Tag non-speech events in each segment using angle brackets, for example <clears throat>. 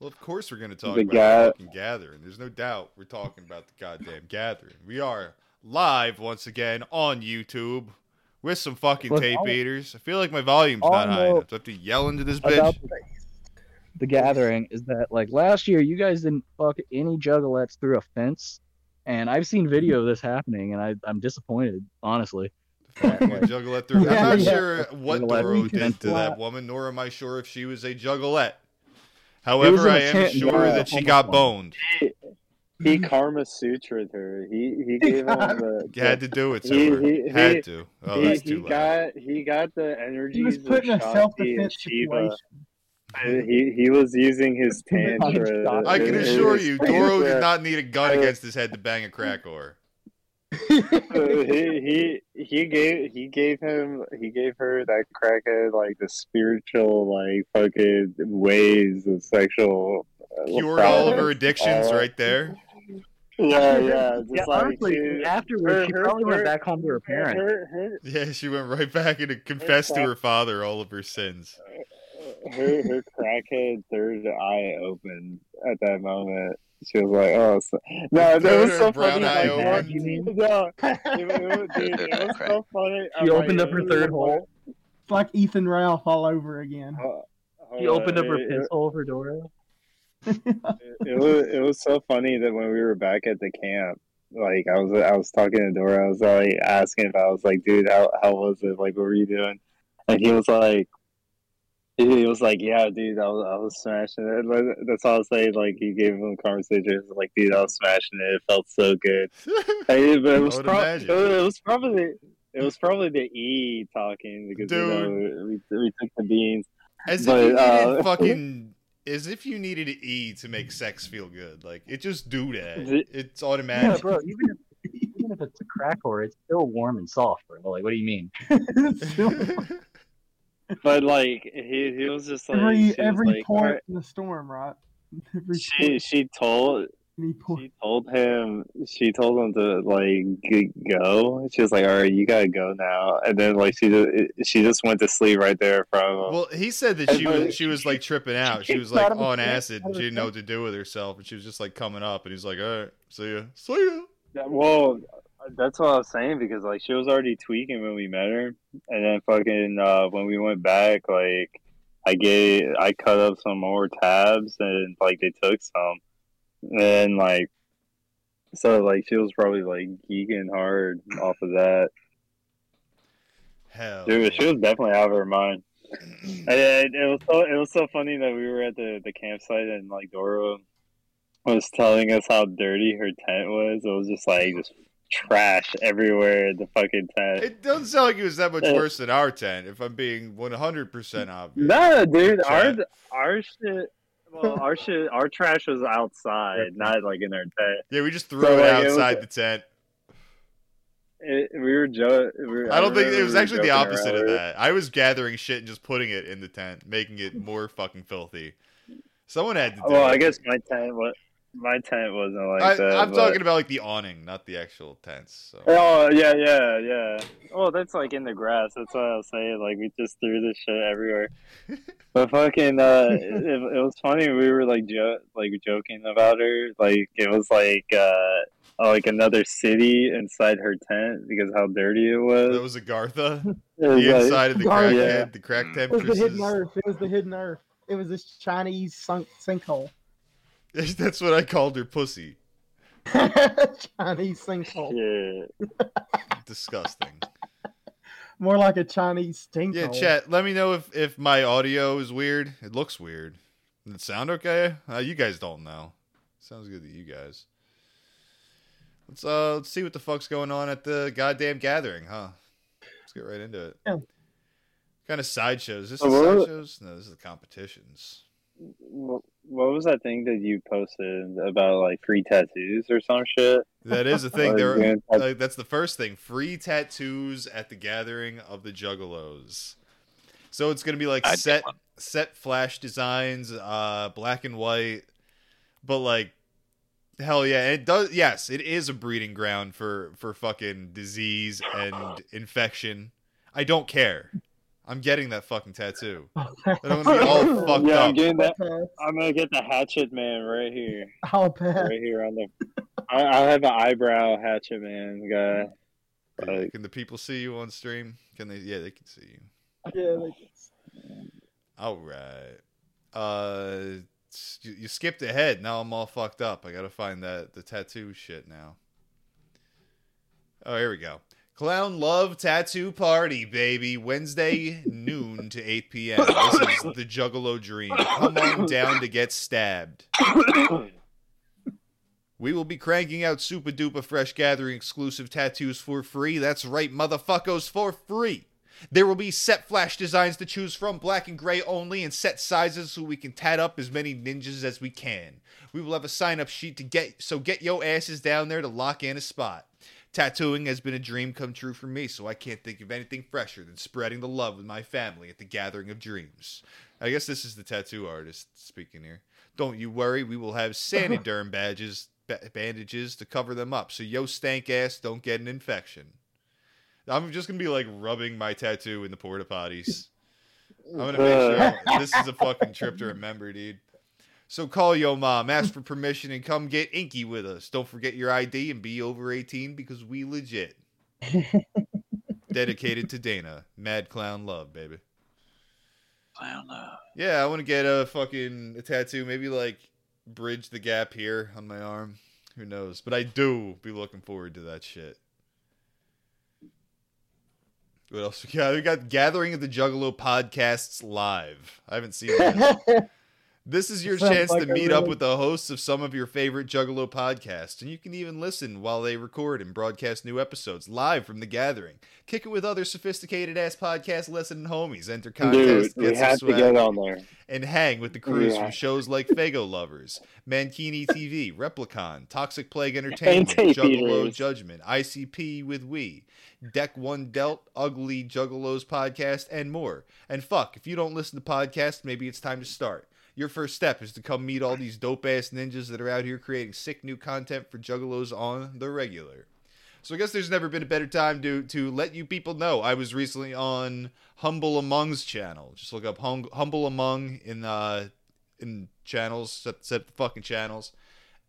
Well, of course we're going to talk The about ga- the fucking gathering. There's no doubt we're talking about the goddamn gathering. We are live once again on YouTube with some fucking Look, tape eaters. I feel like my volume's not high enough. Do I have to yell into this bitch? the, the gathering is that like last year you guys didn't fuck any juggalettes through a fence, and I've seen video of this happening, and I I'm disappointed honestly. Juggalette through. <laughs> Yeah, I'm not yeah. sure what Doro did to that woman, nor am I sure if she was a juggalette. However, I am tent, sure yeah, that she got boned. <laughs> He Kama Sutra'd her. He he <laughs> gave him the. You had to do it to He- her. he- had he- to. Oh, he, that's he loud. got he got the energies. He was of put in a Shanti self defense situation. He he was using his tantra. I can assure you, <laughs> Doro did not need a gun Uh, against his head to bang a crack <laughs> whore. he he he gave he gave him he gave her that crackhead like the spiritual like fucking ways of sexual uh, all of her addictions Uh, right there. Yeah, yeah. Just Yeah, like honestly, she- afterwards she probably her- went back home to her parents. her, her, Yeah, she went right back and confessed to her father all of her sins. her her crackhead third eye opened at that moment. She was like, "Oh, so... no, that was so funny." like, opened. You? No, it, it, dude, it was so funny. She I'm opened like, up her third hole. It's like Ethan Ralph all over again. funny. She opened up her uh, It- piss hole for Doro. It, it was it was so funny that when we were back at the camp, like I was I was talking to Doro, I was like asking if I was like, dude, how how was it? Like, what were you doing? And he was like, he was like, yeah, dude, I was I was smashing it. Like, That's all I was saying. Like, he gave him a conversation. He was like, dude, I was smashing it. It felt so good. <laughs> Hey, but it was, would prob- imagine. it was probably it was probably the E talking because you know, we we took the beans. As But, if you needed uh, fucking. <laughs> As if you needed E to make sex feel good. Like, it just do that. The- It's Yeah, automatic. bro. Even if even if it's a crack whore, it's still warm and soft, bro. Like, what do you mean? <laughs> But like he he was just like every she every like, port "Alright." in the storm, right? <laughs> Every she port, she told any she told him she told him to like go. She was like, "All right, you gotta go now." And then like she just she just went to sleep right there from him. Well, he said that she was <laughs> she was like tripping out. She was like on acid. She didn't know what to do with herself, and she was just like coming up. And he's like, "All right, see ya, see ya." Well, that's what I was saying because like she was already tweaking when we met her, and then fucking uh, when we went back, like I gave I cut up some more tabs and like they took some, and like so like she was probably like geeking hard off of that. Hell, Dude, she was definitely out of her mind. <clears throat> And it, it was so it was so funny that we were at the the campsite and like Doro was telling us how dirty her tent was. It was just like just trash everywhere in the fucking tent. It doesn't sound like it was that much Uh, worse than our tent. If I'm being 100 percent obvious. No, dude, our our shit. Well, <laughs> our shit, our trash was outside, not like in our tent. Yeah, we just threw So, it like, it was- outside the tent. It, we were jo- we were, I don't think it was we actually the opposite around. of that. I was gathering shit and just putting it in the tent, making it more fucking filthy. Someone had to do Well, it. I guess my tent was my tent wasn't like I, that. I'm but- talking about like the awning, not the actual tents. So. Oh yeah, yeah, yeah. Oh, that's like in the grass. That's what I was saying. Like we just threw this shit everywhere. <laughs> But fucking, uh, it, it was funny. We were like jo- like joking about her. Like it was like uh, like another city inside her tent because how dirty it was. That was Agartha. <laughs> was The like- inside of the Oh, crackhead, yeah. the crack It was the hidden earth. It was the hidden earth. It was this Chinese sunk sinkhole. <laughs> That's what I called her, pussy. <laughs> Chinese sinkhole. Yeah. Disgusting. More like a Chinese stink Yeah, chat. Let me know if if my audio is weird. It looks weird. Does it sound okay? Uh, you guys don't know. Sounds good to you guys. Let's uh let's see what the fuck's going on at the goddamn gathering, huh? Let's get right into it. Yeah. Kind of sideshows. Is this Oh, the sideshows? No, this is the competitions. What what was that thing that you posted about like free tattoos or some shit? That is a thing. There, doing like, that's the first thing. Free tattoos at the gathering of the Juggalos. So it's gonna be like I set set flash designs, uh, black and white, but like hell yeah, it does. Yes, it is a breeding ground for for fucking disease and <sighs> infection. I don't care. I'm getting that fucking tattoo. <laughs> And I'm gonna be all fucked yeah, I'm getting that. I'm gonna get the hatchet man right here, I'll bet. right here on the. I, I'll have an eyebrow hatchet man guy. Like, Can the people see you on stream? Can they? Yeah, they can see you. Yeah, like, All right. Uh, you, you skipped ahead. Now I'm all fucked up. I gotta find that the tattoo shit now. Oh, here we go. Clown Love Tattoo Party, baby. Wednesday noon to 8 p.m. This is the Juggalo Dream. Come on down to get stabbed. We will be cranking out super duper fresh gathering exclusive tattoos for free. That's right, motherfuckers, for free. There will be set flash designs to choose from, black and gray only, and set sizes so we can tat up as many ninjas as we can. We will have a sign up sheet to get so get yo asses down there to lock in a spot. Tattooing has been a dream come true for me, so I can't think of anything fresher than spreading the love with my family at the gathering of dreams. I guess this is the tattoo artist speaking here. Don't you worry, we will have Saniderm <laughs> badges, ba- bandages to cover them up, so yo stank ass don't get an infection. I'm just gonna be like rubbing my tattoo in the porta potties. I'm gonna make sure uh. this is a fucking trip to remember, dude. So call yo mom, ask for permission, and come get inky with us. Don't forget your ID and be over 18 because we legit. <laughs> Dedicated to Dana, Mad Clown Love, baby. Clown love. Yeah, I want to get a fucking a tattoo, maybe like bridge the gap here on my arm. Who knows? But I do be looking forward to that shit. What else? Yeah, we got Gathering of the Juggalo podcasts live. I haven't seen that. <laughs> This is your chance like to a meet up with the hosts of some of your favorite Juggalo podcasts, and you can even listen while they record and broadcast new episodes live from the gathering. Kick it with other sophisticated ass podcast listening homies, enter Dude, contests, we get some have to swag, get on there. and hang with the crews Yeah. from shows like <laughs> Faygo Lovers, Mankini TV, Replicon, Toxic Plague Entertainment, tape Juggalo eaters. Judgment, ICP with We, Deck One Dealt, Ugly Juggalos podcast, and more. And fuck, if you don't listen to podcasts, maybe it's time to start. Your first step is to come meet all these dope ass ninjas that are out here creating sick new content for Juggalos on the regular. So I guess there's never been a better time to to let you people know. I was recently on Humble Among's channel. Just look up hum, Humble Among in uh in channels, set, set the fucking channels,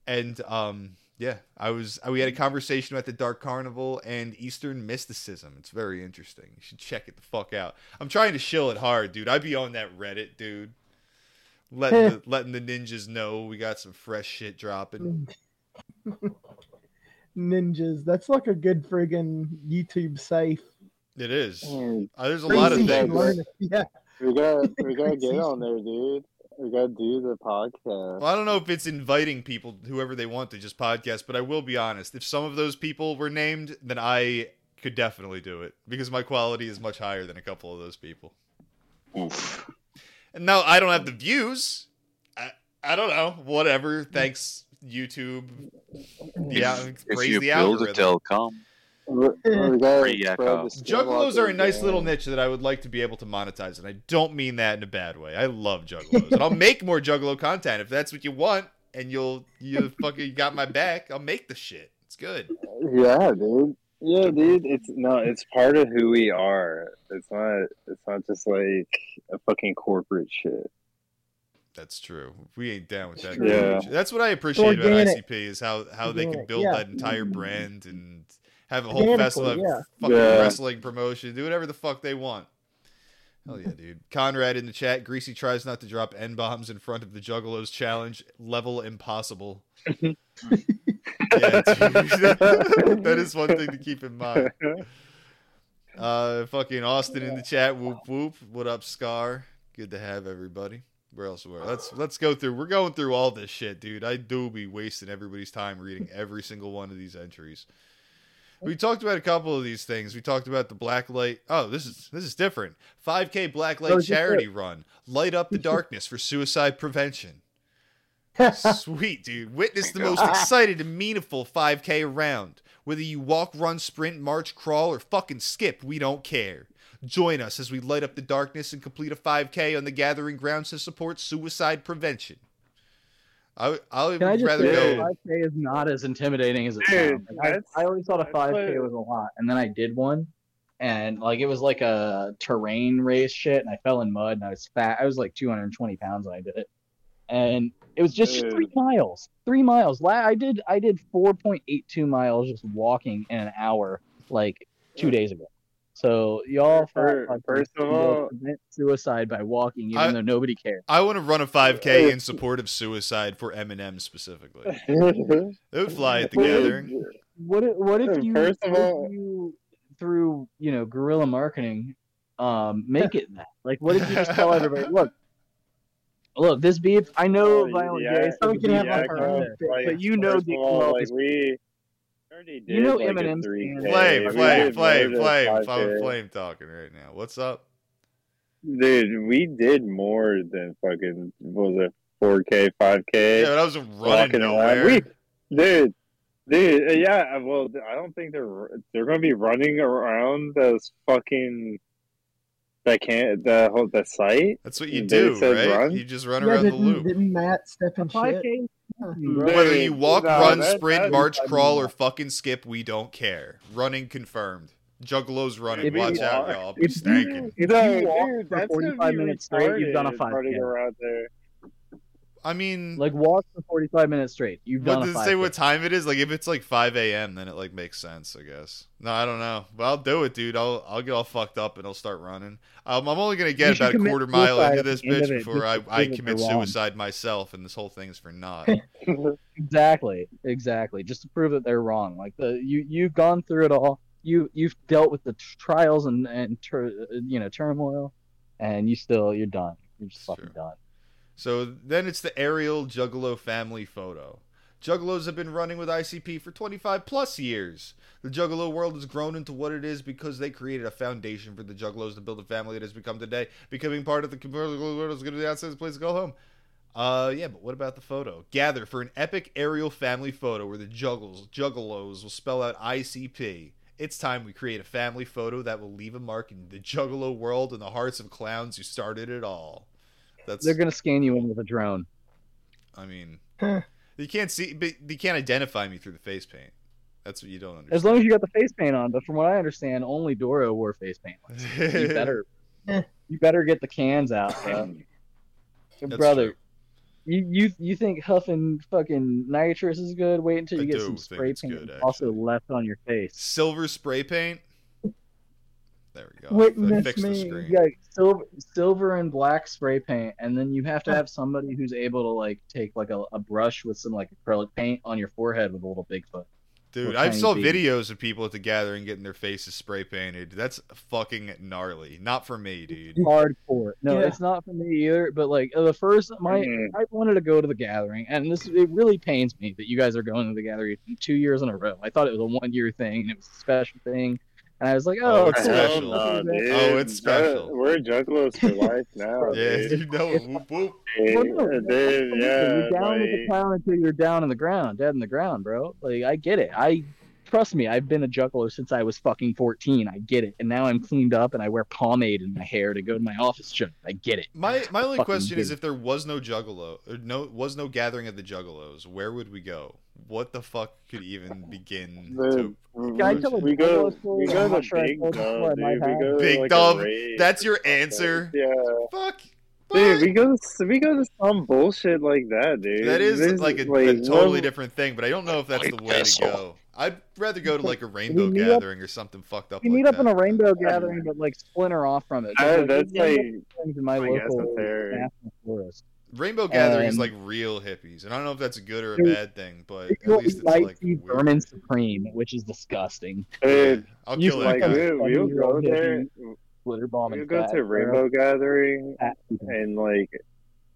and um yeah, I was we had a conversation about the Dark Carnival and Eastern mysticism. It's very interesting. You should check it the fuck out. I'm trying to shill it hard, dude. I'd be on that Reddit, dude. Letting the, letting the ninjas know we got some fresh shit dropping. <laughs> Ninjas. That's like a good friggin' YouTube safe. It is. Mm, Uh, there's a lot of things. things. Yeah. We gotta, we gotta get on there, dude. We gotta do the podcast. Well, I don't know if it's inviting people, whoever they want, to just podcast, but I will be honest. If some of those people were named, then I could definitely do it because my quality is much higher than a couple of those people. Oof. And now I don't have the views. I, I don't know. Whatever. Thanks, YouTube. Yeah, If praise you the build a algorithm. telecom, We, we gotta Free spread Yakov. the skill Juggalos are a there, nice little niche that I would like to be able to monetize, and I don't mean that in a bad way. I love Juggalos, and I'll make more Juggalo content if that's what you want, and you'll you fucking got my back. I'll make the shit. It's good. Yeah, dude. Yeah, dude. It's no, it's part of who we are. It's not. It's not just like a fucking corporate shit. That's true. We ain't down with that. Yeah. That's what I appreciate about ICP is how how they can build yeah. that entire brand and have a whole Organically, festival, yeah. fucking Yeah. wrestling promotion, do whatever the fuck they want. Hell yeah, dude. Conrad in the chat. Greasy tries not to drop N bombs in front of the Juggalos challenge. Level impossible. <laughs> yeah, <laughs> dude. <laughs> that is one thing to keep in mind. Uh, fucking Austin in the chat. Whoop whoop. What up, Scar? Good to have everybody. Where else were? Let's let's go through. We're going through all this shit, dude. I do be wasting everybody's time reading every single one of these entries. We talked about a couple of these things. We talked about the blacklight. Oh, this is this is different. 5K blacklight Oh, is this charity run. Light up the darkness for suicide prevention. Sweet, dude. Witness the most excited and meaningful 5K around. Whether you walk, run, sprint, march, crawl, or fucking skip, we don't care. Join us as we light up the darkness and complete a 5K on the gathering grounds to support suicide prevention. I, I would Can I just rather say go. 5K is not as intimidating as it Dude, sounds. Like, I, I always thought a 5K what- was a lot, and then I did one, and like it was like a terrain race shit, and I fell in mud, and I was fat. I was like 220 pounds when I did it, and it was just Dude. three miles. Three miles. I did I did 4.82 miles just walking in an hour, like two days ago. So y'all Fir- thought, like, first of you know, all- prevent suicide by walking, even I- though nobody cared. I want to run a 5K in support of suicide for Eminem specifically. <laughs> It would fly at the gathering. What if, what if you, First of all- you through you know guerrilla marketing um make it that like what if you just tell everybody look look this beef I know Oh, violent yeah, gay so we can have Yeah, like our own no, but you know the all, like we already did You know like Eminem's a 3K. Flame, We flame, flame, flame. 5K. I'm flame talking right now. What's up? Dude, we did more than fucking what was it 4K, 5K. Yeah, but I wasn't running nowhere. We, dude, dude, uh, yeah. Well, I don't think they're they're gonna be running around those fucking that can't the whole the site. That's what you do, right? run? You just run Yeah, around the didn't, loop. didn't Matt step in shit? 5K Whether you walk, no, run, that- sprint, that- march, I crawl, or fucking skip, we don't care. Running confirmed. Juggalos running. If Watch out, y'all. I'll be if you- stanking. <laughs> If you walk dude, for that's gonna 45 minutes straight, you've done a retarded running 5K. around there. I mean, like walk for 45 minutes straight you've what done a does it say what time it is? Like if it's like 5 a.m., then it like makes sense, I guess. No, I don't know, but I'll do it, dude. I'll I'll get all fucked up and I'll start running. Um, I'm only gonna get about a quarter mile into this bitch before I, I commit they're wrong. suicide myself, and this whole thing is for naught. <laughs> Exactly, exactly. Just to prove that they're wrong. Like the you you've gone through it all. You you've dealt with the trials and and tur- you know turmoil, and you still you're done. You're just fucking done. So then it's the aerial Juggalo family photo. Juggalos have been running with ICP for 25 plus years. The Juggalo world has grown into what it is because they created a foundation for the Juggalos to build a family that has become today. Becoming part of the commercial world is going to be the outside place to go home. Uh, yeah, but what about the photo? Gather for an epic aerial family photo where the Juggles, Juggalos will spell out ICP. It's time we create a family photo that will leave a mark in the Juggalo world and the hearts of clowns who started it all. That's They're gonna scan you in with a drone. I mean, you can't see, but you can't identify me through the face paint. That's what you don't understand. As long as you got the face paint on, but from what I understand, only Doro wore face paint. You <laughs> better, you better get the cans out, bro. Brother. true. You you you think huffing fucking nitrous is good? Wait until I you get some spray paint good, also left on your face. Silver spray paint. There we go. Witness me. screen. You got silver, silver and black spray paint, and then you have to have somebody who's able to like take like a, a brush with some like acrylic paint on your forehead with a little Bigfoot. Dude, I tiny saw baby. videos of people at the gathering getting their faces spray painted. That's fucking gnarly. Not for me, dude. Hardcore. No, Yeah. it's not for me either. But like the first, my Mhm. I wanted to go to the gathering, and this it really pains me that you guys are going to the gathering two years in a row. I thought it was a one year thing, and it was a special thing, and I was like, Oh, oh, it's cool. special. Hell no, dude. Oh, it's special. Jug- We're juggalos for life <laughs> now, Yeah, dude. you know it. Whoop, whoop. <laughs> Well, no, Dude, yeah, you're down with the like- clown until you're down in the ground, dead in the ground, bro. Like I get it. I trust me. I've been a juggler since I was fucking 14. I get it. And now I'm cleaned up and I wear pomade in my hair to go to my office job. I get it. My my only question is dude. if there was no juggalo or no was no gathering of the juggalos, where would we go? What the fuck could even begin to Can I tell a we go, we go I'm to sure Big told Dub, dude. We go Big like, a Dub, that's your answer? Yeah. fuck? Dude, fuck? we go to we go to some bullshit like that, dude. That is This like a, a totally one- different thing, but I don't know if that's the way to go. I'd rather go to like a rainbow meet up- gathering or something fucked up. You like meet up that. in a rainbow gathering, but like splinter off from it. Like, that's we end up like things in my I guess local that's national forest. Rainbow gathering is Um, like real hippies, and I don't know if that's a good or a bad thing, but You at least it's might like see weird. Vermin Supreme, which is disgusting. Dude, I'll You kill like that like guy. we we'll go there. Glitter bomb We'll go fat, to bro. Rainbow Gathering and like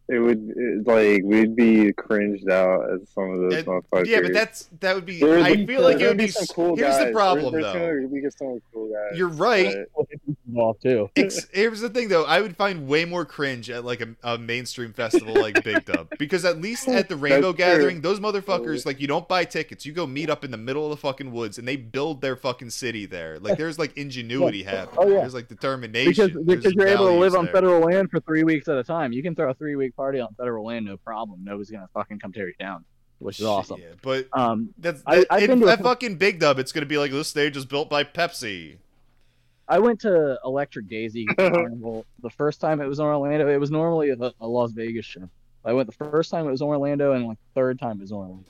it would it, like we'd be cringed out as some of those And- motherfuckers. Yeah, but that's that would be. There's- I feel like it there'd would be. some cool here's guys. the problem, there's, there's though. Gonna be some cool guys. You're right. but- Involved too. <laughs> Here's the thing, though. I would find way more cringe at like a, a mainstream festival like <laughs> Big Dub because at least at the Rainbow That's Gathering, true. those motherfuckers like you don't buy tickets. You go meet up in the middle of the fucking woods and they build their fucking city there. Like there's like ingenuity happening. Oh, yeah. There's like determination. Because because you're able to live values on federal land for three weeks at a time. You can throw a three week party on federal land, no problem. Nobody's gonna fucking come tear you down, which is awesome. Yeah, but Um, that's I- that, I've in been to a that couple- fucking Big Dub. It's gonna be like this stage is built by Pepsi. I went to Electric Daisy <laughs> Carnival the first time it was in Orlando. It was normally a, a Las Vegas show. I went the first time it was in Orlando, and like the third time it was in Orlando.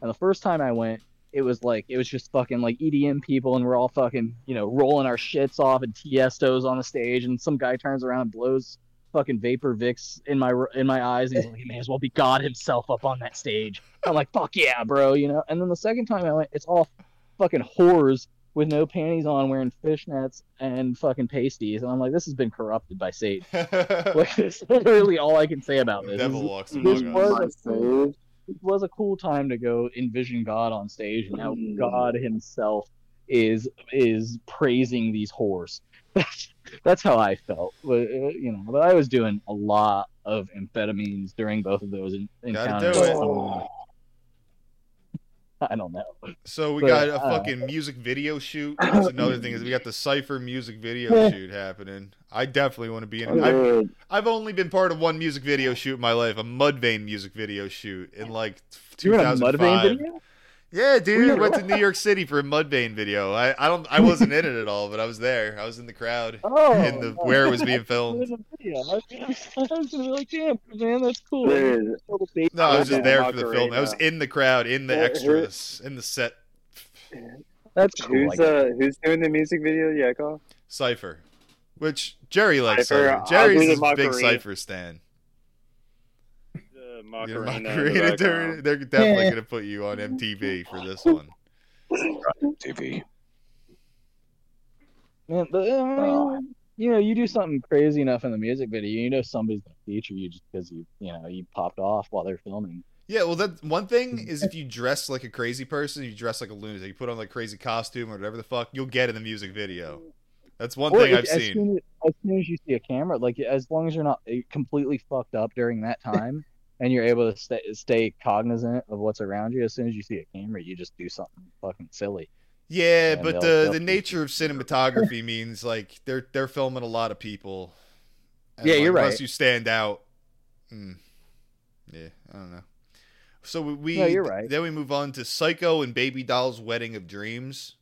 And the first time I went, it was like it was just fucking like EDM people, and we're all fucking you know rolling our shits off, and Tiesto's on the stage, and some guy turns around and blows fucking vapor Vicks in my in my eyes, and he's like, he may as well be God himself up on that stage. I'm like, fuck yeah, bro, you know. And then the second time I went, it's all fucking whores with no panties on, wearing fishnets and fucking pasties, and I'm like, this has been corrupted by Satan. <laughs> Like, that's literally all I can say about the this. devil This- walks this among was us. a cool, it was a cool time to go envision God on stage and how Mm. God Himself is is praising these whores. <laughs> That's how I felt. Uh, you know, but I was doing a lot of amphetamines during both of those en- Gotta encounters. do it. Um, I don't know. So we But, got a uh, fucking music video shoot. <coughs> That's another thing is we got the Cipher music video shoot happening. I definitely want to be in it. I've, I've only been part of one music video shoot in my life, a Mudvayne music video shoot in like You're in a 2005. Mudvayne video? Yeah, dude, Were I went to New York City for a Mudvayne video. I, I don't I wasn't in it at all, but I was there. I was in the crowd <laughs> Oh, in the where it was being <laughs> I filmed. was in the video. I was, gonna be like, damn, man, that's cool. dude, No, I was just there for the film. I was in the crowd, in the Who- who- extras, in the set. That's cool. who's uh who's doing the music video? Yakov? Cipher, which Jerry likes. Cypher, Cipher. Jerry's do the his big Cipher stan. The Yeah, Macarena. the they're, they're definitely gonna put you on MTV for this one. TV. Man, but uh, I mean, you know, you do something crazy enough in the music video, you know somebody's gonna feature you just because you, you know, you popped off while they're filming. Yeah, well, that one thing is if you dress like a crazy person, you dress like a lunatic, you put on like crazy costume or whatever the fuck, you'll get in the music video. That's one Or thing if- I've as seen. Soon as, as soon as you see a camera, like as long as you're not uh, completely fucked up during that <laughs> time, and you're able to stay stay cognizant of what's around you, as soon as you see a camera, you just do something fucking silly. Yeah, and but they'll- the they'll- the nature of cinematography means like they're they're filming a lot of people. And, Yeah, like, you're Unless right. Unless you stand out. Mm, yeah, I don't know. So we, we No, you're right. then we move on to Psycho and Baby Doll's Wedding of Dreams.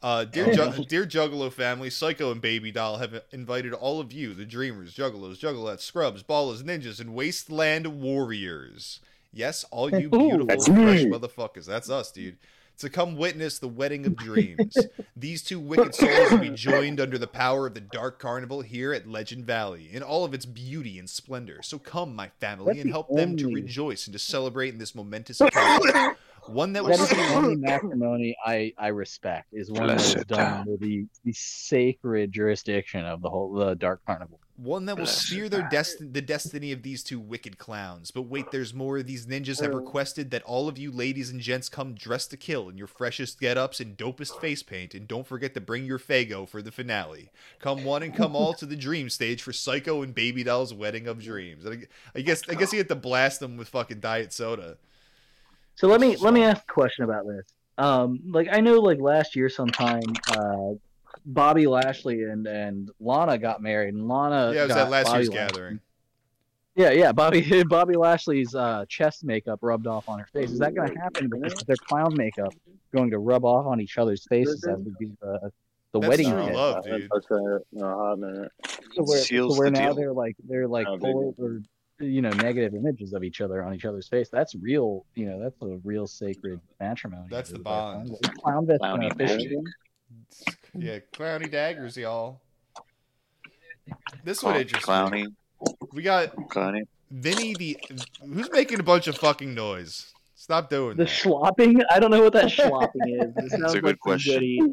Uh, dear, Oh. Ju- dear Juggalo family, Psycho and Baby Doll have invited all of you, the Dreamers, Juggalos, Juggalettes, Scrubs, Ballas, Ninjas, and Wasteland Warriors. Yes, all you beautiful, That's fresh me. motherfuckers. That's us, dude. To come witness the wedding of dreams. <laughs> These two wicked souls will be joined under the power of the Dark Carnival here at Legend Valley in all of its beauty and splendor. So come, my family, That's and the help them to rejoice and to celebrate in this momentous <laughs> occasion. One that will That is the only matrimony I, I respect is one that is Blessed done with the, the sacred jurisdiction of the whole the Dark Carnival. One that will Blessed steer their desti- the destiny of these two wicked clowns. But wait, there's more. These ninjas have requested that all of you ladies and gents come dressed to kill in your freshest get-ups and dopest face paint, and don't forget to bring your Faygo for the finale. Come one and come all to the dream stage for Psycho and Baby Doll's Wedding of Dreams. I, I guess I guess you have to blast them with fucking diet soda. So let me let me ask a question about this. Um, like I know, like last year sometime, uh, Bobby Lashley and and Lana got married, and Lana yeah, it was got at last Bobby year's Lashley- gathering. Yeah, yeah, Bobby <laughs> Bobby Lashley's uh, chest makeup rubbed off on her face. Is that going to happen because their clown makeup going to rub off on each other's faces as we do the the That's wedding true kiss? love, I dude. touched that in a hot minute. So where, so Seals where the now deal. they're like they're like Oh, full or you know negative images of each other on each other's face. That's real. You know that's a real sacred matrimony. That's the bond. Clown, clown vest Clowny fish magic. again? Yeah, clowny daggers, y'all. This one Clown- interesting. Clowny. We got Clowny. Vinny the who's making a bunch of fucking noise. Stop doing The that. schlopping? I don't know what that schlopping is. <laughs> It sounds a good like question.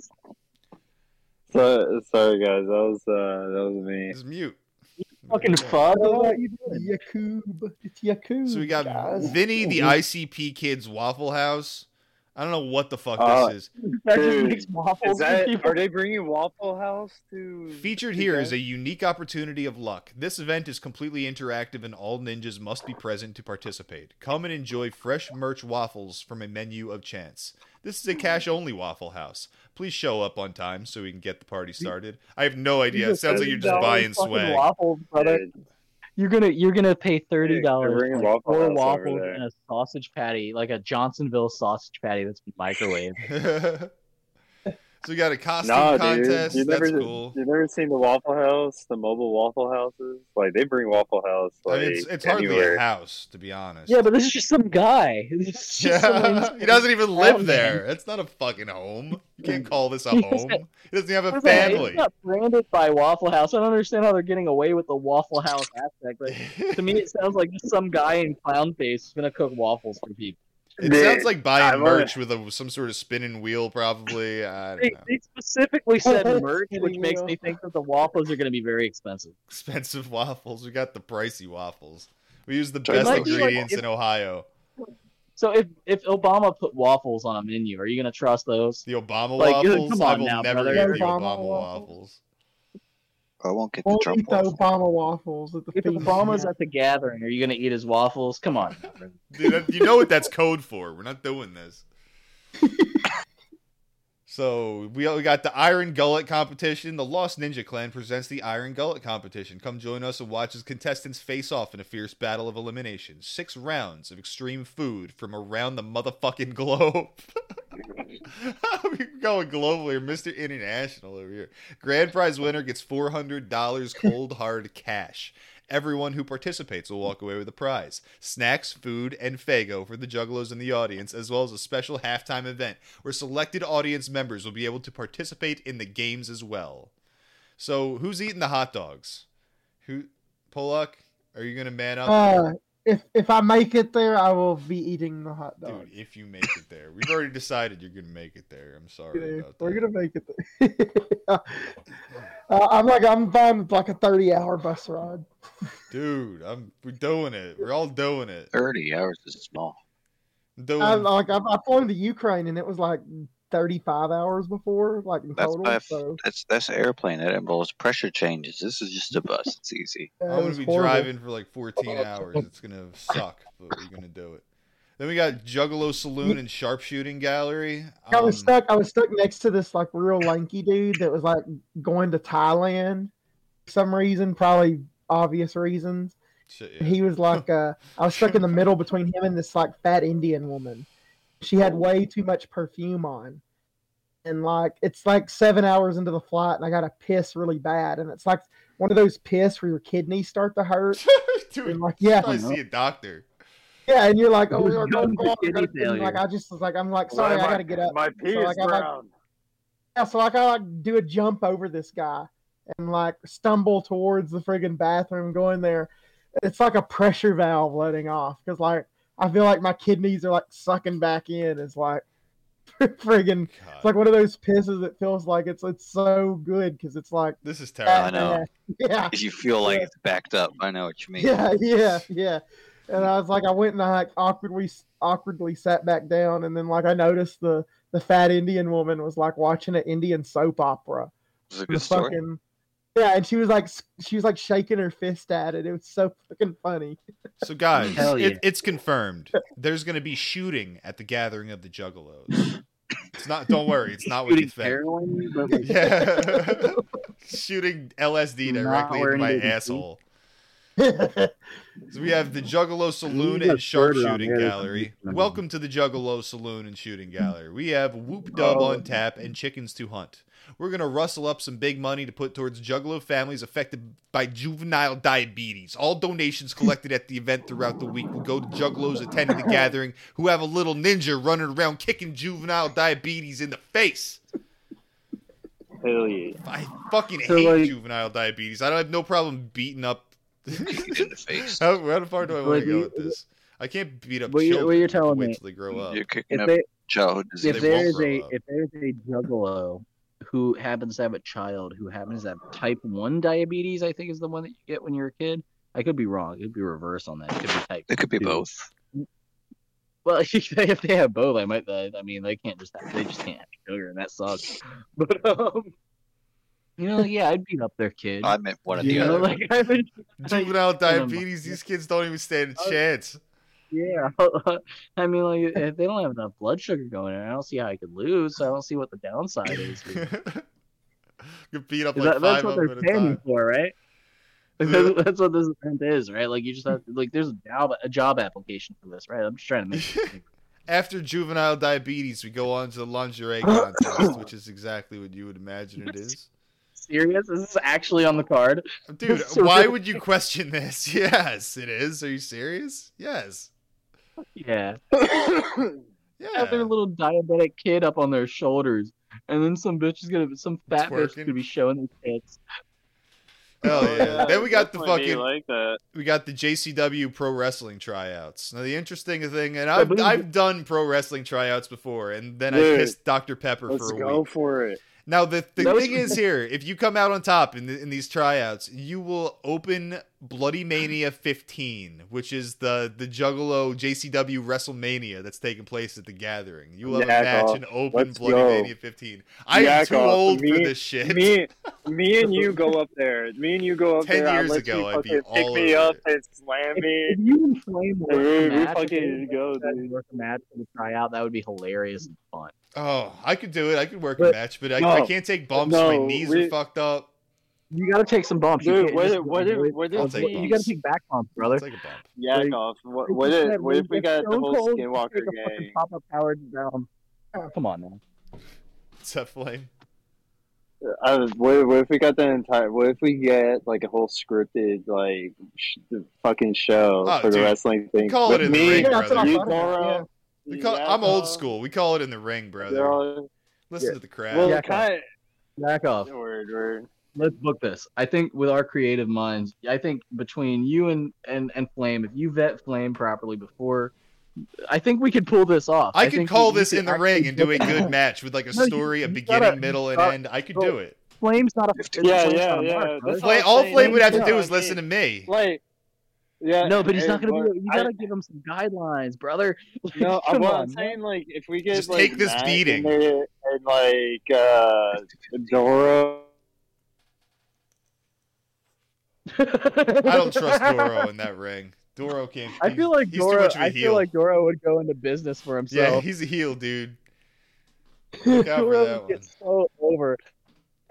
So sorry guys, that was uh that was me. Just mute. Fucking fud. What are you doing? Yakub. It's Yakub. So we got guys. Vinny the ICP Kids Waffle House. I don't know what the fuck Uh, this is. <laughs> That just Dude, makes waffles Is that are they bringing Waffle House to Featured to here guys? is a unique opportunity of luck. This event is completely interactive and all ninjas must be present to participate. Come and enjoy fresh merch waffles from a menu of chance. This is a cash only Waffle House. Please show up on time so we can get the party started. I have no idea. It sounds like you're just buying swag. Waffles, brother. You're gonna you're gonna pay thirty dollars bringing for like four waffles and a sausage patty, like a Johnsonville sausage patty that's been microwaved. <laughs> <laughs> So we got a costume No, dude. contest. You never, That's cool. you never seen the Waffle House, the mobile Waffle Houses? Like they bring Waffle House I like mean, it's, it's hardly a house, to be honest. Yeah, but this is just some guy. <laughs> Just Yeah, <laughs> he doesn't even <laughs> live oh, man. there. It's not a fucking home. You can't call this a home. doesn't- He doesn't have a What is that? family. It's not branded by Waffle House. I don't understand how they're getting away with the Waffle House aspect. Like, to me, it sounds like just some guy in clown face is gonna cook waffles for people. It Dude, sounds like buying I wanna- merch with a, some sort of spinning wheel, probably. I They, don't know. they specifically said <laughs> merch, which makes me think that the waffles are gonna be very expensive. Expensive waffles. We got the pricey waffles. We use the So best might be like ingredients if- in Ohio. So if if Obama put waffles on a menu, are you gonna trust those? The Obama Like, waffles. come I on will now, never brother. eat the Obama Obama waffles. waffles. I won't get the Won't Trump eat the waffle. Obama waffles at the If feast. Obama's at the gathering, are you gonna eat his waffles? Come on. Dude, that- you know what that's code for. We're not doing this. <laughs> so we got the Iron Gullet competition. The Lost Ninja Clan presents the Iron Gullet competition. Come join us and watch as contestants face off in a fierce battle of elimination. Six rounds of extreme food from around the motherfucking globe. <laughs> We're going globally, or Mr. International over here. Grand prize winner gets four hundred dollars cold hard cash. Everyone who participates will walk away with a prize snacks, food, and Faygo for the juggalos in the audience, as well as a special halftime event where selected audience members will be able to participate in the games as well. So, who's eating the hot dogs? Who, Polak? Are you gonna man up? Uh, if if I make it there, I will be eating the hot dog. Dude, if you make it there, we've already decided you're gonna make it there. I'm sorry Dude, about We're that. gonna make it there. <laughs> uh, I'm like I'm fine with like a 30 hour bus ride. Dude, I'm we're doing it. We're all doing it. 30 hours is small. Doing I, like I've, I've flown to Ukraine and it was like 35 hours before, like in That's total. by, so that's that's an airplane. That involves pressure changes. This is just a bus. It's easy. I'm it gonna be horrible. driving for like 14 <laughs> hours. It's gonna suck, but we're gonna do it. Then we got Juggalo Saloon and Sharpshooting Gallery. I was Um, stuck. I was stuck next to this like real lanky dude that was like going to Thailand for some reason, probably obvious reasons. shit, yeah. He was like, uh, I was stuck in the <laughs> middle between him and this like fat Indian woman. She had way too much perfume on, and like it's like seven hours into the flight, and I got to piss really bad, and it's like one of those piss where your kidneys start to hurt. <laughs> Dude, And like, yeah, I see a doctor. yeah, and you're like, oh, Who's you're going going oh, to like? I just was like, I'm like, sorry, I got to get up. My pee So, is like, I like- brown. Yeah, so like I like do a jump over this guy and like stumble towards the friggin' bathroom going there. It's like a pressure valve letting off because like I feel like my kidneys are like sucking back in. It's like <laughs> friggin' God, it's like one of those pisses. It feels like it's it's so good because it's like this is terrible. I know. <laughs> yeah You feel like Yeah. it's backed up. I know what you mean. yeah yeah yeah. And I was like I went and I like awkwardly awkwardly sat back down and then like I noticed the the fat Indian woman was like watching an Indian soap opera. It's a the good story. fucking yeah, and she was like she was like shaking her fist at it. It was so fucking funny. So, guys, yeah. it, it's confirmed. There's going to be shooting at the gathering of the Juggalos. It's not. Don't worry. It's not what you Shooting think. heroin, but <laughs> like, Yeah, <laughs> shooting LSD directly into my asshole. <laughs> So we have the Juggalo Saloon and Florida Sharpshooting Gallery. Welcome to the Juggalo Saloon and Shooting Gallery. We have Whoop Dub Oh. on tap and chickens to hunt. We're gonna rustle up some big money to put towards Juggalo families affected by juvenile diabetes. All donations collected at the event throughout the week will go to Juggalos attending the <laughs> gathering who have a little ninja running around kicking juvenile diabetes in the face. Hell yeah. I fucking So, hate like- juvenile diabetes. I don't have no problem beating up. In the face. how, how far do I want to go with this? I can't beat up What You, what you're telling Wait me- till they grow up. You're kicking if up they childhood They if there is a up. if there is a juggalo who happens to have a child who happens to have type one diabetes, I think is the one that you get when you're a kid. I could be wrong. It could be reverse on that. It could be type. It could be both. Well, if <laughs> they, if they have both, I might. I mean, they can't just have, they just can't have sugar, and that sucks. <laughs> But um, you know, yeah, I'd beat up their kid. I meant one or the know, other. like I would, <laughs> Juvenile Um, diabetes, these kids don't even stand a Uh, chance. yeah. <laughs> I mean, like if they don't have enough blood sugar going in, I don't see how I could lose. So I don't see what the downside is. <laughs> here. Get beat up Is like that, that's what of they're them paying for, right? That's, that's what this event is, right? Like you just have like there's a job a job application for this, right? I'm just trying to make. After juvenile diabetes, we go on to the lingerie contest, which is exactly what you would imagine it is. Serious? Is this actually on the card? Dude, why would you question this? <laughs> Yes, it is. Are you serious? Yes. Yeah. <coughs> Yeah. Have their little diabetic kid up on their shoulders, and then some bitch is gonna, some fat bitch is gonna be showing their tits. Hell yeah. Then we got the Definitely fucking like that. we got the JCW pro wrestling tryouts. Now the interesting thing, and I've I've done pro wrestling tryouts before, and then I Dude, pissed Dr Pepper Let's for a go week. for it. Now the, the thing is <laughs> here, if you come out on top in the, in these tryouts, you will open Bloody Mania 15, which is the the Juggalo JCW WrestleMania that's taking place at the Gathering. You will have a match off. and open Let's Bloody go. Mania 15. I am too off. old for this shit. Me, me and you go up there. Me and you go up Ten there. I'll years ago, you I'd be fucking pick all me over up it. and slam If, me. if you and Flame work we fucking if go, you dude. work a match for the tryout, that would be hilarious and fun. Oh, I could do it. I could work a match, but I, No. I can't take bumps. My knees we- are fucked up. You gotta take some bumps. You Dude, what if- what if- what if I'll take you gotta take back bumps, brother. It's like a bump. Yak Like- off. What, Like what if, what if we if got the whole Cold Skinwalker take a fucking gang? Pop-up powered down. Ah, come on now. What's that flame? I was, what, if- what if we got the entire? What if we get like a whole scripted like sh- fucking show Oh, for the wrestling thing? Call With it in the me, ring, Yeah, that's what brother. I you, thought about, Doro, We call, Yak I'm old school. We call it in the ring, brother. Doro. Listen Yeah. to the crowd. Well, Yak off. Back off. word, word. Let's book this. I think with our creative minds, I think between you and and and Flame, if you vet Flame properly before, I think we could pull this off. I could call we- we this could in the ring and do a good match with like a No, you- story, a beginning, gotta- middle, and you end. I could gotta- do it. Flame's not a Yeah, Flame's yeah, not a yeah. mark, That's brother. what Flame, all saying. Flame would have to do is listen to me. Like, yeah. No, but he's not gonna be. You gotta give him some guidelines, brother. <laughs> Like, No, come what on, I'm saying, like, if we get Just like, take this Matt beating. there and like uh, Doro, <laughs> I don't trust Doro in that ring. Doro can't. I feel like he's too Doro. much of a I heel. feel like Doro would go into business for himself. yeah, he's a heel, dude. <laughs> Look out for that would get so over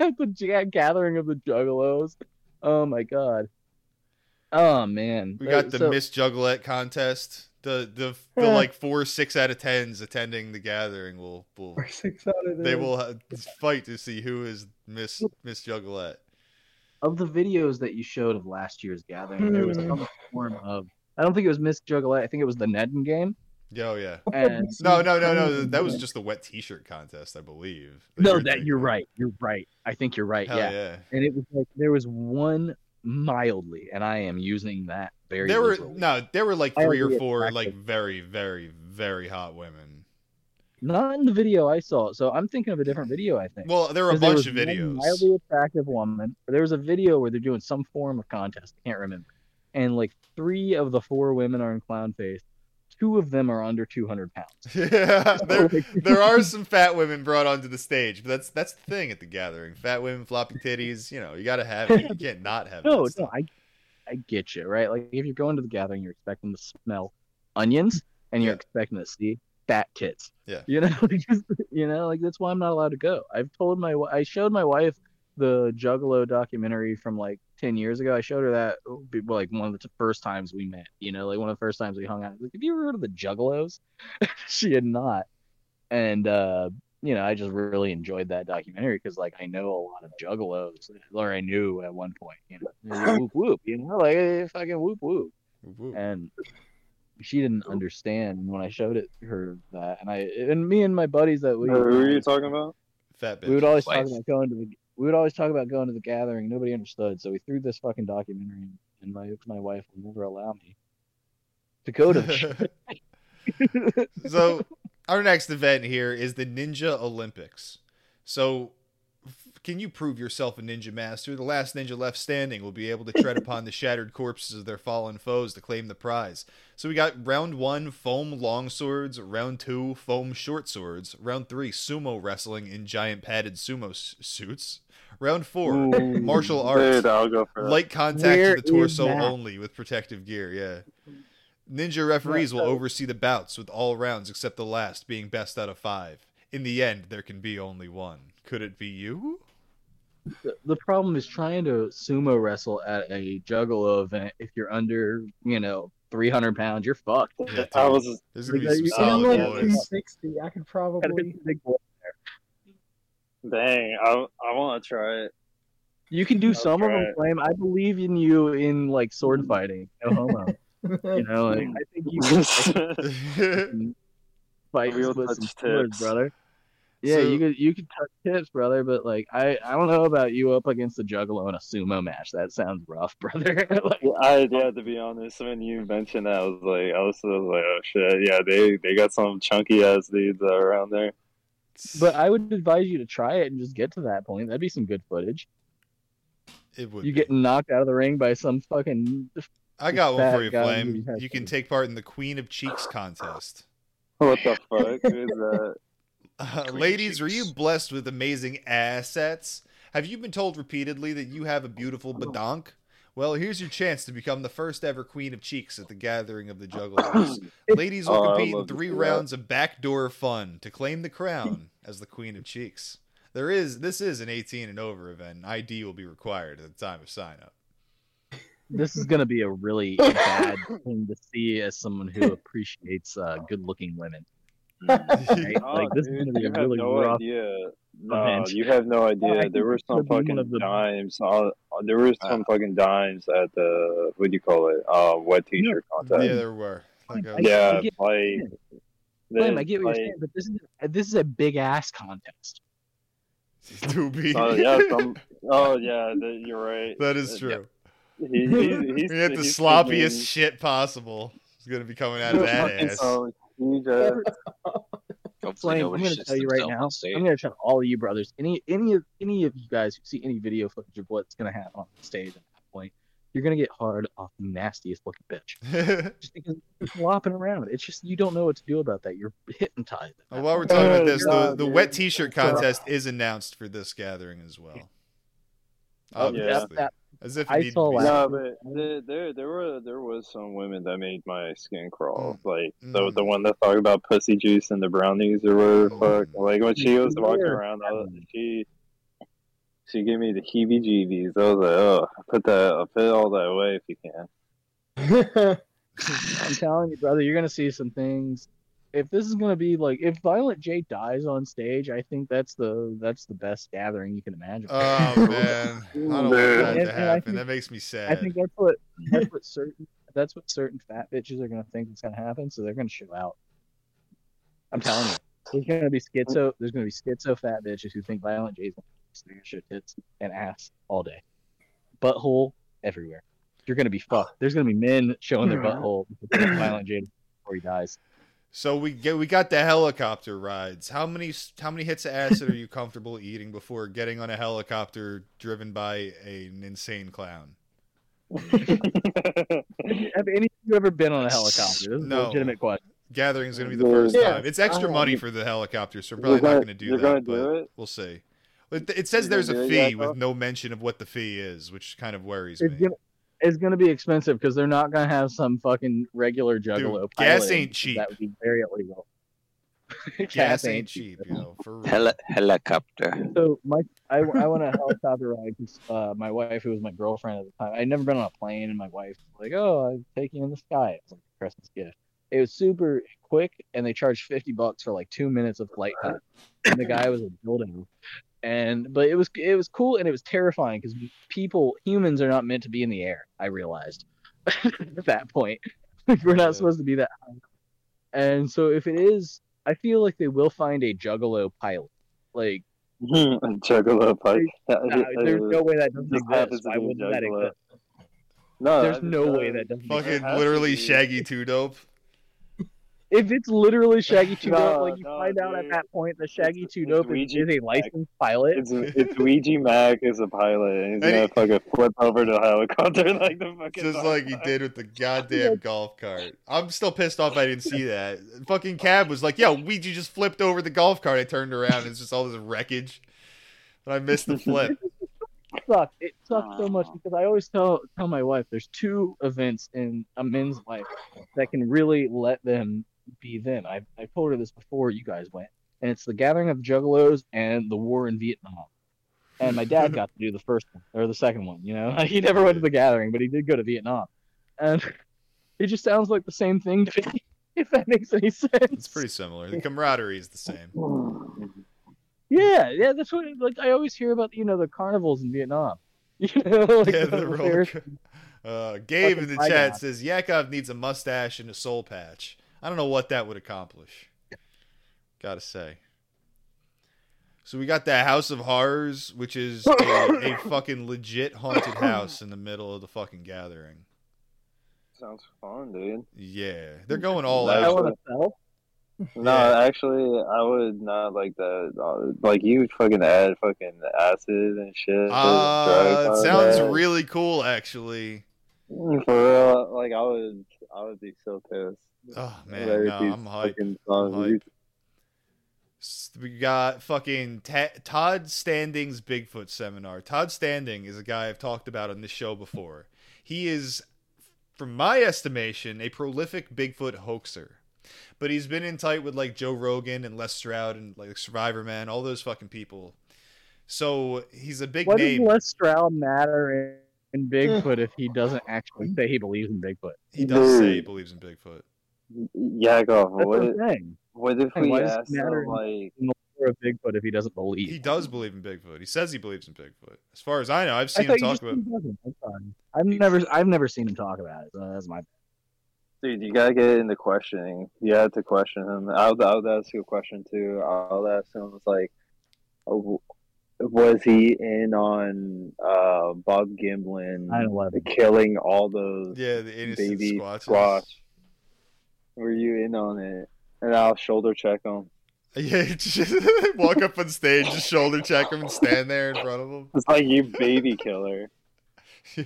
at the ga- gathering of the Juggalos. Oh my god. Oh man. We Uh, got the so- Miss Juggalette contest. The the the like four six out of tens attending the gathering will will six out of they will fight to see who is Miss Miss Juggalette. Of the videos that you showed of last year's gathering, there was Hmm. some form of. I don't think it was Miss Juggalette. I think it was the Nedden game. Yo, yeah. And No, no, no, no. That was just the wet T-shirt contest, I believe. no, you're that thinking you're right. You're right. I think you're right. Hell yeah. yeah. And it was like there was one mildly, and I am using that very. There were no, there were like three or four attractive. like very, very, very hot women. Not in the video I saw. So I'm thinking of a different video. I think. Well, there were a bunch was of videos. Mildly attractive woman. There was a video where they're doing some form of contest. I can't remember. And like three of the four women are in clown face. Two of them are under 200 pounds. <laughs> yeah, there, <laughs> there are some fat women brought onto the stage, but that's that's the thing at the gathering. Fat women, floppy titties. You know, you got to have it. You can't not have <laughs> it. no, no, I, I get you, right? Like if you're going to the gathering, you're expecting to smell onions, and you're Yeah. expecting to see fat tits. Yeah. You know, <laughs> you know, like that's why I'm not allowed to go. I've told my, I showed my wife the Juggalo documentary from like ten years ago. I showed her that oh, like one of the first times we met. You know, like one of the first times we hung out. Like, have you ever heard of the Juggalos? <laughs> she had not, and uh, you know, I just really enjoyed that documentary because like I know a lot of Juggalos, or I knew at one point. You know, whoop whoop. You know, like fucking whoop whoop Woo. and she didn't understand when I showed it her that, and I and me and my buddies that we who are you talking about? Fat bitch. we would always Wife. talk about going to the we would always talk about going to the gathering. Nobody understood, so we threw this fucking documentary, in, and my my wife will never allow me to go to the <laughs> <laughs> so our next event here is the Ninja Olympics. So f- can you prove yourself a ninja master? The last ninja left standing will be able to tread upon the shattered corpses of their fallen foes to claim the prize. So we got round one, foam long swords. Round two, foam short swords. Round three, sumo wrestling in giant padded sumo s- suits. Round four, martial arts. Dude, I'll go for. Light contact Where to the torso only with protective gear, yeah. Ninja referees will oversee the bouts with all rounds except the last being best out of five. In the end, there can be only one. Could it be you? The, the problem is trying to sumo wrestle at a juggalo event eh, if you're under you know 300 pounds, you're fucked. Yeah, I was There's gonna be Yeah, some you- I'm solid boys. 260. I could probably. a big boy. dang. I I want to try it. You can do I'll some of them, it. Flame. I believe in you in like sword fighting. No homo. you know, like, I think you <laughs> can <laughs> fight Real with touch some swords, brother. Yeah, So- you could you could touch tips, brother, but like I I don't know about you up against the Juggalo in a sumo match. That sounds rough, <laughs> brother. like, I yeah. To be honest, when you mentioned that, I was like, I was, I was like, oh shit, yeah. They they got some chunky ass dudes uh, around there. but I would advise you to try it and just get to that point. That'd be some good footage. it would. You be. get knocked out of the ring by some fucking I got one for you, Flame. You can take part in the Queen of Cheeks contest. What the fuck is that? Uh, ladies, are you blessed with amazing assets? Have you been told repeatedly that you have a beautiful badonk? Well, here's your chance to become the first ever Queen of Cheeks at the gathering of the <coughs> jugglers. Ladies will Oh, compete in to three rounds of backdoor fun to claim the crown as the Queen of Cheeks. There is this is an 18 and over event. and ID will be required at the time of sign up. this is gonna be a really <laughs> bad thing to see as someone who appreciates uh, good-looking women. Right? Oh, <laughs> Like, this is gonna be you a have really no rough idea. No, you have no idea. think there were some could be one fucking the- dimes. Uh, there were some fucking dimes at the what do you call it? Uh, wet t-shirt contest. yeah, there were. Like, I I- Yeah, I get- like. Flame, I get what like- you're saying, but this is this is a big ass contest. <laughs> Doobie. Oh yeah, some, oh yeah, the, you're right. that is Uh, true. He, he, he's, <laughs> We had the he's sloppiest shit possible. It's gonna be coming out of that ass. some huge ass- Hopefully Flame, I'm gonna tell you right now. on. I'm gonna tell all of you brothers, any any of any of you guys who see any video footage of what's gonna happen on stage at that point, you're gonna get hard off the nastiest looking bitch. <laughs> Just because you're flopping around. It's just you don't know what to do about that. You're hypnotized. at Well, while we're point. talking about Oh, this, the, God, the dude. wet T-shirt contest is announced for this gathering as well. Oh, Obviously, yeah. That- that- as if it I saw to be No, but there, there, there were there was some women that made my skin crawl. Mm. Like the Mm. the one that talked about pussy juice and the brownies or whatever. Fuck. Mm. Like when she was walking around, I was, she she gave me the heebie-jeebies. I was like, oh, put that, put all that away if you can. <laughs> I'm telling you, brother, you're gonna see some things. If this is gonna be like, if Violent J dies on stage, I think that's the that's the best gathering you can imagine. Oh <laughs> man, I don't want that And- to happen. think- That makes me sad. I think that's what that's what certain that's what certain fat bitches are gonna think is gonna happen, so they're gonna show out. I'm telling you, there's gonna be schizo. There's gonna be schizo fat bitches who think Violent J's gonna snare shit tits and ass all day, butthole everywhere. You're gonna be fucked. There's gonna be men showing their hmm. butthole because Violent J before he dies. So we get we got the helicopter rides. How many how many hits of acid are you comfortable eating before getting on a helicopter driven by an insane clown? <laughs> Have any of you ever been on a helicopter? This is No. a legitimate question. Gathering is going to be the first Yeah. time. It's extra Oh. money for the helicopter, so we're probably You're not gonna- do you're that. gonna but do it? we'll see. It, it says You're there's a fee with no mention of what the fee is, which kind of worries It's me. gonna it's gonna be expensive because they're not gonna have some fucking regular juggalo. Dude, gas pilot, ain't cheap. That would be very illegal. <laughs> Gas ain't cheap, you know. For real. Heli- helicopter. So my I, I went on a helicopter ride because uh, my wife, who was my girlfriend at the time, I'd never been on a plane, and my wife was like, "Oh, I take you in the sky." It was like a Christmas gift. It was super quick, and they charged fifty bucks for like two minutes of flight time. And the guy was a building, and but it was it was cool and it was terrifying because people humans are not meant to be in the air. I realized <laughs> at that point <laughs> we're not Yeah. supposed to be that high. And so if it is, I feel like they will find a juggalo pilot. Like <laughs> Juggalo pipe. uh, there's no way that doesn't exist. to Why wouldn't that exist? No, There's that- no way that- that doesn't Fucking exist. literally. Shaggy Two Dope. If it's literally Shaggy Two <laughs> Dope, No, like you no, find out at that point that Shaggy It's- Two it's Dope is, is a licensed pilot. It's it's Luigi Mac is a pilot, and he's And gonna fucking flip over the helicopter <laughs> like the fucking. Just like he did with the <laughs> goddamn golf cart. I'm still pissed off I didn't see that. Fucking cab was like, yo, Ouija just flipped over the golf cart. I turned around and it's just all this wreckage. But I missed the flip. sucked. It sucked so much because I always tell tell my wife there's two events in a men's life that can really let them be then. I I told her this before you guys went, and it's the gathering of juggalos and the war in Vietnam. And my dad <laughs> got to do the first one or the second one. You know, <laughs> he never went to the gathering, but he did go to Vietnam. And <laughs> It just sounds like the same thing to me. If that makes any sense. It's pretty similar. The camaraderie is the same. Yeah, yeah, that's what like I always hear about you know the carnivals in Vietnam. You know, like yeah, the the roller. Uh, Gabe in the chat says Yakov needs a mustache and a soul patch. I don't know what that would accomplish. Gotta say. So we got the House of Horrors, which is a, a <laughs> fucking legit haunted house in the middle of the fucking gathering. Sounds fun, dude. Yeah, they're going all That's out. what- want to sell. No, Yeah. actually, I would not like that. Uh, Like you fucking add fucking acid and shit. Uh, it sounds that. really cool, actually. For real, like I would, I would be so pissed. Oh man, no, I'm hyped. fucking songs- hyped. We got fucking Ta- Todd Standing's Bigfoot seminar. Todd Standing is a guy I've talked about on this show before. He is, from my estimation, a prolific Bigfoot hoaxer. But he's been in tight with like Joe Rogan and Les Stroud and like Survivor Man, all those fucking people. So he's a big What does. Les Stroud matter in, in <laughs> Bigfoot if he doesn't actually say he believes in Bigfoot? He does say he believes in Bigfoot. Yakov, That's what, what what if we why does it asked matter? him like For a Bigfoot if he doesn't believe. He does believe in Bigfoot. He says he believes in Bigfoot. As far as I know, I've seen him talk about. said he doesn't. That's fine. I've never, I've never seen him talk about it. So that's my. Dude, you gotta get into questioning. You have to question him. I'll, I'll ask you a question too. I'll ask him, like, oh, was he in on uh, Bob Gimlin killing all those Yeah, the innocent baby squatches. squash? Were you in on it? And I'll shoulder check him. <laughs> Yeah, just walk up on stage, just shoulder check him, and stand there in front of him. It's like you baby killer. <laughs> we'll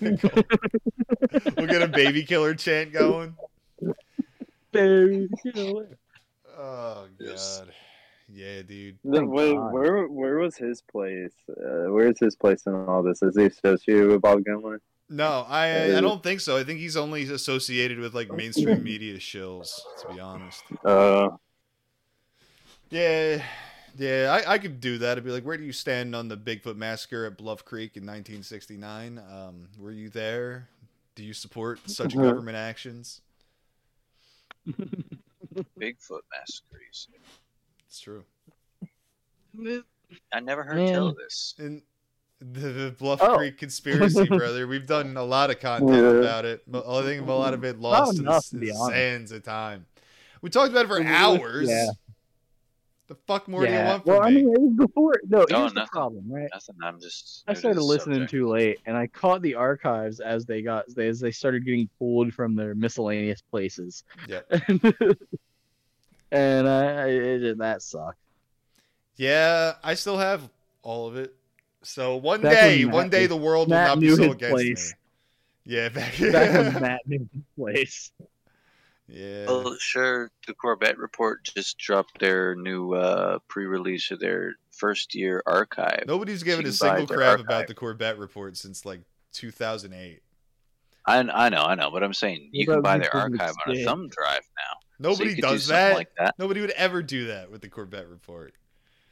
get a baby killer chant going. Baby killer. Oh god, yeah, dude. Thank Wait, where where was his place? Uh, where's his place in all this? Is he associated with Bob Gimlin? No, I I don't think so. I think he's only associated with like mainstream media shills. To be honest. Uh, Yeah, yeah, I, I could do that. I'd be like, where do you stand on the Bigfoot massacre at Bluff Creek in 1969? Um, were you there? Do you support such Mhm. government actions? <laughs> Bigfoot massacres. It's true. I never heard Man. tell of this. And the, the Bluff Oh. Creek conspiracy, <laughs> brother. We've done a lot of content Yeah. about it. but I think a lot of it lost to the, enough, s- to the sands of time. We talked about it for hours. Yeah. The fuck more do you want from Well, I me? mean, it was before. No, No, here's the problem, right? Nothing. I'm just. I new to started listening subject. too late, and I caught the archives as they got as they started getting pulled from their miscellaneous places. Yeah. <laughs> and I, I it, that sucked. Yeah, I still have all of it. So one Back day, one Matt day was- the world will not be so his against place. me. Yeah, <laughs> back, Back when Matt knew his place. yeah. Well, sure. The Corbett Report just dropped their new uh, pre-release of their first year archive. Nobody's given a single crap archive. about the Corbett report since like 2008. I, I know, I know, but I'm saying you Well, can buy their archive on a thumb drive now. Nobody you could do does that. Like that. Nobody would ever do that with the Corbett report.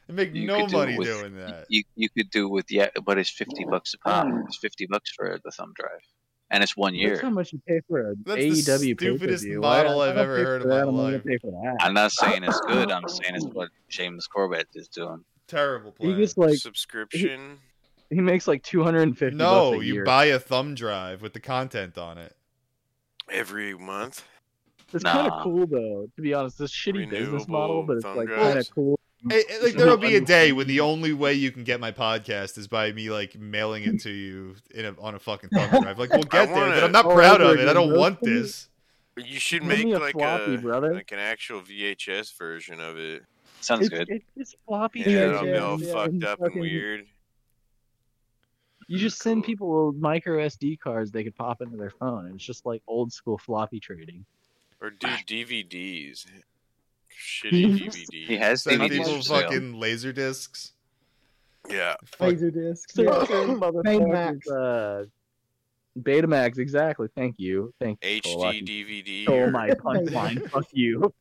They make You no could do money with- doing that. You you could do with yeah, but it's fifty bucks a pop. Hmm. It's fifty bucks for the thumb drive, and it's one That's year. how much you pay for a That's the AEW stupidest pay-per-view. model I- I I've ever heard for in my I'm not life. pay for that. I'm not saying it's good. I'm <laughs> saying it's what James Corbett is doing. Terrible He plan. gets like subscription. he makes like two hundred and fifty. no, bucks a you year. buy a thumb drive with the content on it. every month. It's kind of cool though, to be honest. This shitty business model, but it's like kind of cool. Hey, hey, like there'll be a day when the only way you can get my podcast is by me like mailing it to you in a, on a fucking thumb <laughs> drive. Like we'll get there, wanna- but I'm not Oh, proud of it. I don't want this. You should make a like floppy, a brother. like an actual VHS version of it. Sounds It's, good. it's, it's floppy. Yeah, Yeah, it'll be all yeah, fucked and up and weird. You just send people micro SD cards they could pop into their phone. It's just like old school floppy trading. Or do DVDs. Shitty <laughs> DVD. He has Send DVDs people for sale. fucking laser discs. Yeah. <laughs> Laser discs. So, Yeah. so motherfuckers, Betamax. Uh, Betamax, exactly. Thank you. Thank you. HD DVD. Oh my punchline. <laughs> Fuck you.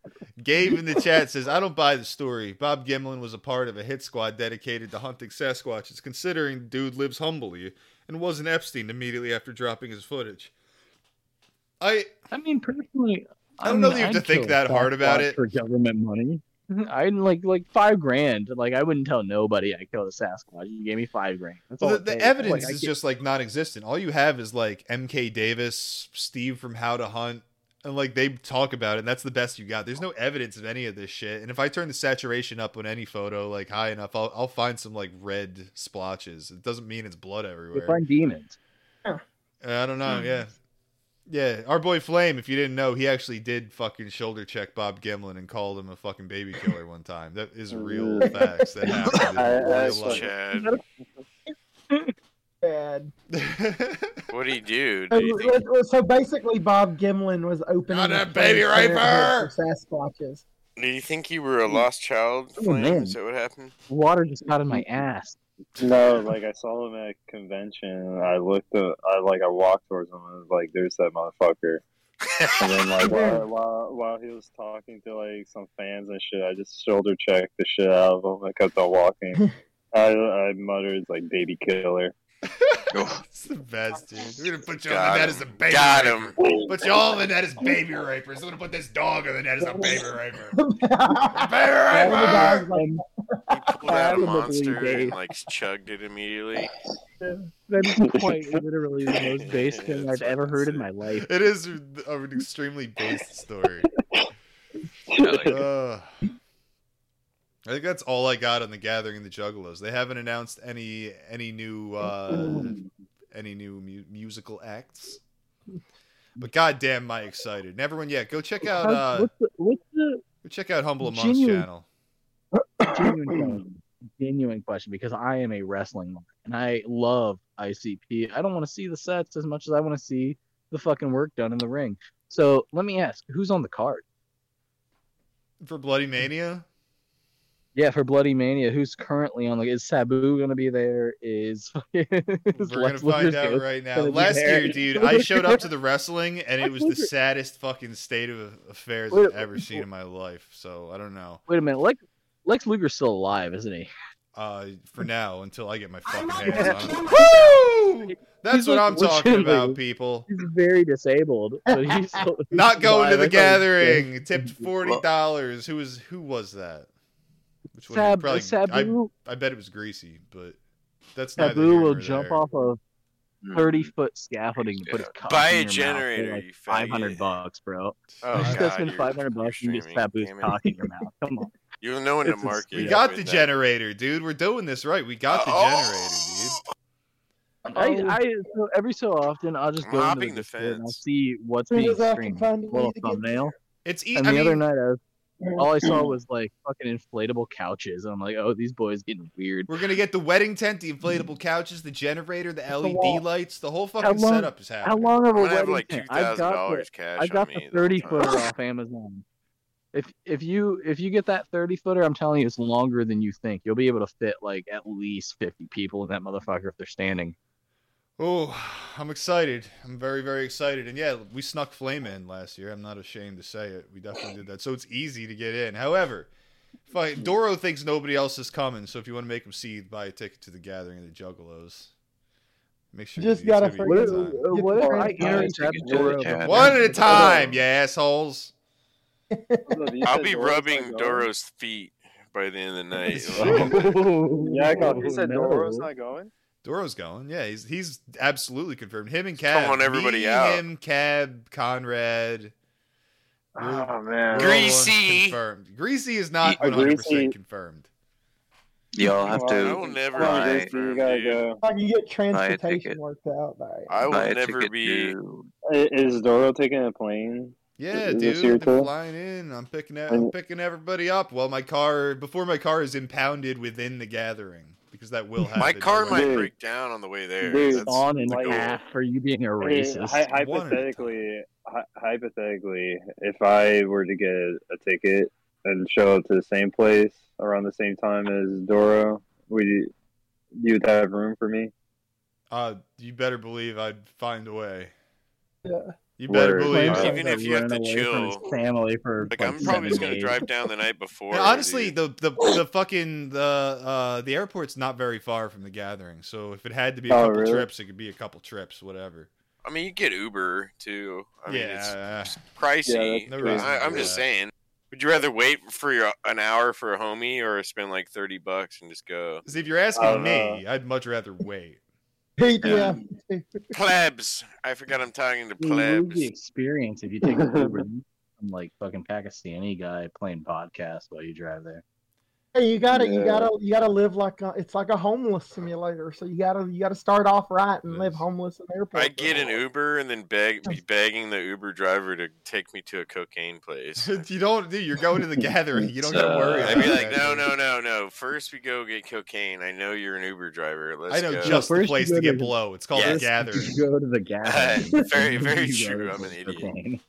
Gabe in the chat says, I don't buy the story. Bob Gimlin was a part of a hit squad dedicated to hunting Sasquatches, considering the dude lives humbly and wasn't Epstein immediately after dropping his footage. I I mean, personally, I don't know that you have to I'd think kill that hard about it. for government money. Mm-hmm. I'd like like five grand. Like I wouldn't tell nobody I killed a Sasquatch. You gave me five grand. That's well, all the, it the takes. evidence Like, I is get- just like non-existent. All you have is like MK Davis, Steve from How to Hunt, and like they talk about it. And that's the best you got. There's no evidence of any of this shit. And if I turn the saturation up on any photo like high enough, I'll I'll find some like red splotches. It doesn't mean it's blood you everywhere. find demons. I don't know. Yeah. Yeah, our boy Flame, if you didn't know, he actually did fucking shoulder check Bob Gimlin and called him a fucking baby killer one time. That is oh, real facts that <laughs> happened in I- I real life. Chad, Bad. <laughs> what do you do? So, Do you think so basically, Bob Gimlin was opening Got a a baby Planned raper! Sasquatches. Do you think you were a lost child? Oh, Flame? man. Is that what happened? Water just got in my ass. No, like I saw him at a convention. I looked at, I like, I walked towards him and was like, "There's that motherfucker." And then like <laughs> while, while while he was talking to like some fans and shit, I just shoulder checked the shit out of him. I kept on walking. <laughs> I I muttered like "baby killer." <laughs> It's the best, dude. We're gonna put you on the net him. as a baby Got raper. him. Put you all on the net as baby rapers. We're gonna put this dog on the net as a baby raper. <laughs> Baby All the guys raper! He pulled out a monster and like chugged it immediately. That is quite literally the most <laughs> base thing I've ever heard in my life. It is an extremely based story. Uh, I think that's all I got on the Gathering and the Juggalos. They haven't announced any any new uh, any new mu- musical acts. But goddamn, am I excited! And everyone, yeah, go check out uh, what's the, what's the go check out Humble Amongst Genuine- channel. genuine question, genuine question because I am a wrestling and I love ICP. I don't want to see the sets as much as I want to see the fucking work done in the ring. So let me ask, who's on the card? for Bloodymania. Yeah, for Bloodymania, who's currently on Like, Is Sabu gonna be there? Is, <laughs> is We're gonna find out right now. Last there? year, dude, I showed up to the wrestling and it was the saddest fucking state of affairs Wait, I've ever seen in my life. So I don't know. Wait a minute, Lex Lex Luger's still alive, isn't he? Uh, for now, until I get my fucking hands on him. Woo! That's He's what like I'm talking about, people. He's very disabled, but he's <laughs> still, he's Not going to the I thought he was gathering. Tipped forty dollars. Who was who was that? Which one? Sab, Probably, Sabu, I, I bet it was Greasy, but that's neither Sabu will nor jump there. off of Hmm. thirty foot scaffolding and put his cock Buy in a your generator, mouth for like five hundred bucks, bro. Oh, Just God, spend five hundred bucks and you're get streaming, Sabu's cock in your mouth. Come on. <laughs> You'll know in to It's a market. We got the that- generator, dude. We're doing this right. We got the Oh! generator, dude. I, I so every so often I'll just I'm go into hopping the the Discord and I'll see what's Soon being as I can streamed. find a Little thumbnail. It's e- And I the mean, other night I was all I saw <clears throat> was like fucking inflatable couches. I'm like, oh, these boys getting weird. we're gonna get the wedding tent, the mm-hmm. inflatable couches, the generator, the LED wall. lights. The whole fucking long- setup is happening. How long of a I'm gonna have wedding like two tent? I've thousand got the, dollars cash I got the thirty footer off Amazon. If if you if you get that thirty footer, I'm telling you, it's longer than you think. You'll be able to fit like at least fifty people in that motherfucker if they're standing. Oh, I'm excited. I'm very, very excited. And yeah, we snuck Flame in last year. I'm not ashamed to say it. We definitely did that. So it's easy to get in. However, if I, Doro thinks nobody else is coming. So if you want to make him see, buy a ticket to the Gathering of the Juggalos. Make sure Just you, it's gotta gonna a What, uh, time. What I intercept ticket to the Doro? One at a time, you assholes. I'll be rubbing Doro's feet by the end of the night. <laughs> Oh, <laughs> Yeah, I got. He said no. Doro's not going. Doro's going. Yeah, he's he's absolutely confirmed. Him and Just don't Cab. want everybody Me, out. Him, Cab, Conrad. Oh man. Greasy. Confirmed. Greasy is not Uh, 100% Greasy- confirmed. Y'all have to. I will never Come on, buy- be Greasy, you gotta go. If I can get transportation worked out, all right. I will buy never be. to Is Doro taking a plane? Yeah, Is dude, I'm flying in. I'm picking I'm picking everybody up. Well, my car before my car is impounded within the gathering because that will happen. My car no might. Dude. break down on the way there. Dude. That's on and the a goal. half for you being a racist. hy- One at a hypothetically, hy- hypothetically, if I were to get a ticket and show up to the same place around the same time as Doro, would you you'd have room for me? Uh, you better believe I'd find a way. Yeah. You better believe. It. Even if you have to Running his chill. family for Like like, I'm probably just gonna days. drive down the night before. And honestly, dude. the, the the fucking the uh the airport's not very far from the gathering. So if it had to be a Oh, couple really? trips, it could be a couple trips, whatever. I mean, you get Uber too. I mean, yeah, it's pricey. Yeah, no I, I'm just that. saying. Would you rather wait for your, an hour for a homie or spend like thirty bucks and just go? See, if you're asking don't me, I'd much rather wait. Um, yeah. Plebs. I forgot I'm talking to You plebs. the experience if you take an Uber. I'm like fucking Pakistani guy playing podcast while you drive there. Hey, you gotta, you gotta, you gotta live like a, it's like a homeless simulator. So you gotta, you gotta start off right and live homeless in airports. I'd get an Uber and then beg, be <laughs> begging the Uber driver to take me to a cocaine place. <laughs> you don't, dude. You're going to the gathering. You don't gotta Uh, worry. I'd be like, that, no, no, no, no. First we go get cocaine. I know you're an Uber driver. Let's I know go. just the first you place go to get to- blow. It's called Yes. a gathering. You go to the gathering. <laughs> Very, very You true. I'm an the idiot. cocaine.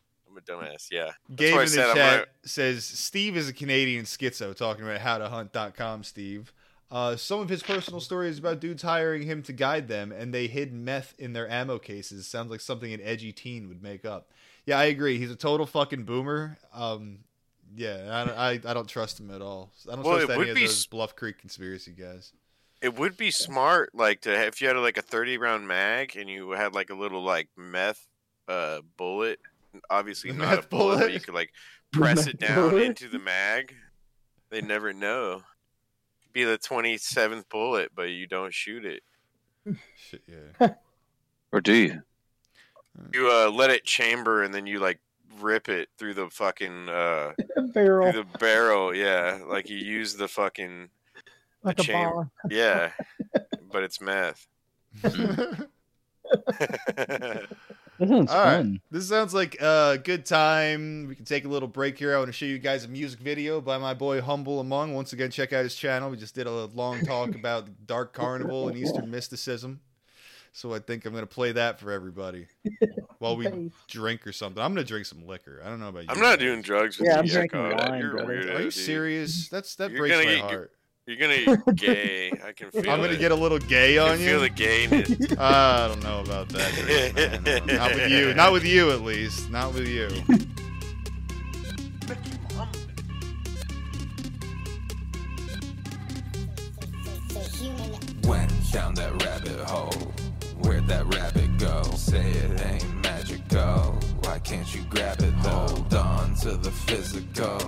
Dumbass. Yeah. Gabe in the said chat right. says Steve is a Canadian schizo talking about howtohunt.com, Steve. Uh, some of his personal stories about dudes hiring him to guide them and they hid meth in their ammo cases. Sounds like something an edgy teen would make up. Yeah, I agree. He's a total fucking boomer. Um, yeah, I, don't- I, I don't trust him at all. I don't Well, trust any of those s- Bluff Creek conspiracy guys. It would be smart, like to if you had like a 30 round mag and you had like a little like meth uh bullet. Obviously not a bullet, but bullet? you could like <laughs> press it down bullet? into the mag. They never know. Be the 27th bullet, but you don't shoot it. Shit, yeah. <laughs> Or do you? You uh let it chamber and then you like rip it through the fucking uh <laughs> barrel through the barrel. Yeah, like you use the fucking like a chamber. bomb. yeah, but it's meth. This one's All right. fun. This sounds like a good time. We can take a little break here. I want to show you guys a music video by my boy Humble Among. Once again, check out his channel. We just did a long talk <laughs> about Dark Carnival and Eastern mysticism. So I think I'm going to play that for everybody <laughs> while we Face. drink or something. I'm going to drink some liquor. I don't know about you. I'm not doing drugs with Yeah, you. I'm drinking wine, You're a Are you serious? That's that You're breaks my get- heart. You're gonna <laughs> get gay. I can feel I'm going it. to get a little gay I on can feel the you. gayness. <laughs> I don't know about that. Drake, man. Not with you. Not with you, at least. Not with you. Went down that rabbit hole. Where'd that rabbit go? Say it ain't magical. Why can't you grab it? Hold on to the physical.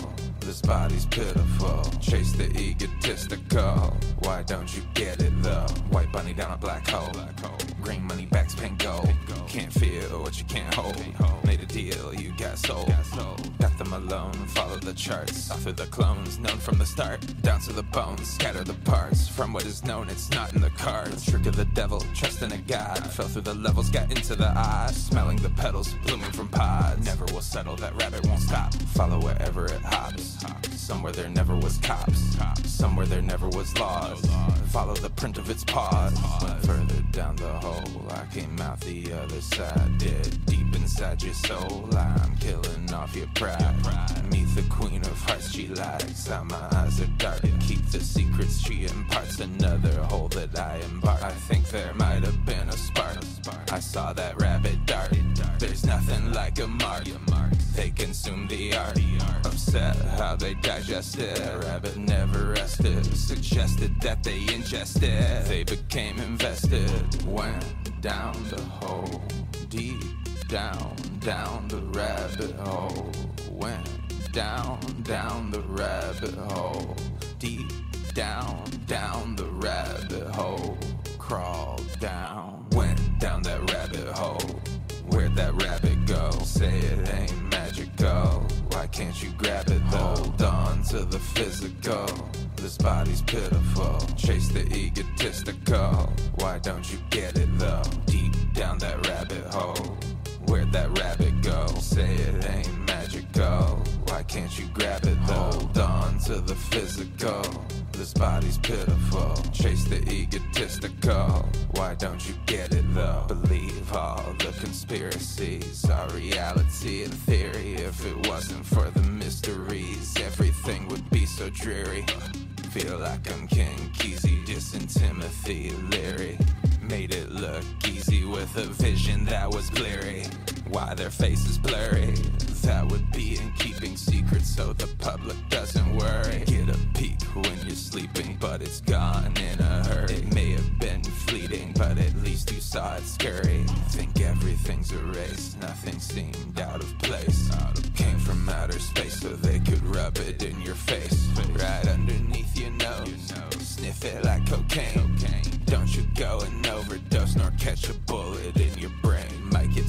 This body's pitiful. Chase the egotistical. Why don't you get it though? White bunny down a black hole. Green money backs paying gold. Can't feel what you can't hold. Made a deal, you got sold. Got them alone, follow the charts. Of the clones, known from the start. Down to the bones, scatter the parts. From what is known, it's not in the cards. Trick of the devil, trust in a god. Fell through the levels, got into the eyes. Smelling the petals, blooming from pods. Never will settle, that rabbit won't stop. Follow wherever it hops. Somewhere there never was cops. Somewhere there never was laws. Follow the print of its paws. Went further down the hole. I came out the other side. Dead deep inside your soul. I'm killing off your pride. Meet the queen of hearts she likes. How my eyes are dark. Keep the secrets she imparts. Another hole that I embark. I think there might have been a spark. I saw that rabbit dart. There's nothing like a mark. They consume the art. Upset how they digest it. Rabbit never rested. Suggested that they ingest it. They became invested. Went down the hole. Deep down, down the rabbit hole. Went down, down the rabbit hole. Deep down, down the rabbit hole. Crawled down. Went down that rabbit hole. Where'd that rabbit go? Say it ain't magical. Why can't you grab it though? Hold on to the physical. This body's pitiful. Chase the egotistical. Why don't you get it though? Deep down that rabbit hole. Where'd that rabbit go? Say it ain't magical. Why can't you grab it though? Hold on to the physical. This body's pitiful. Chase the egotistical. Why don't you get it though? Believe all the conspiracies are reality and theory. If it wasn't for the mysteries, everything would be so dreary. Feel like I'm Ken Kesey, dissing Timothy Leary. Made it look easy with a vision that was bleary. Why their face is blurry. That would be in keeping secrets so the public doesn't worry. Get a peek when you're sleeping, but it's gone in a hurry. It may have been fleeting, but at least you saw it scurry. Think everything's erased, nothing seemed out of place. Came from outer space so they could rub it in your face. Right underneath your nose. Sniff it like cocaine. Don't you go and overdose nor catch a bullet in your brain. Might get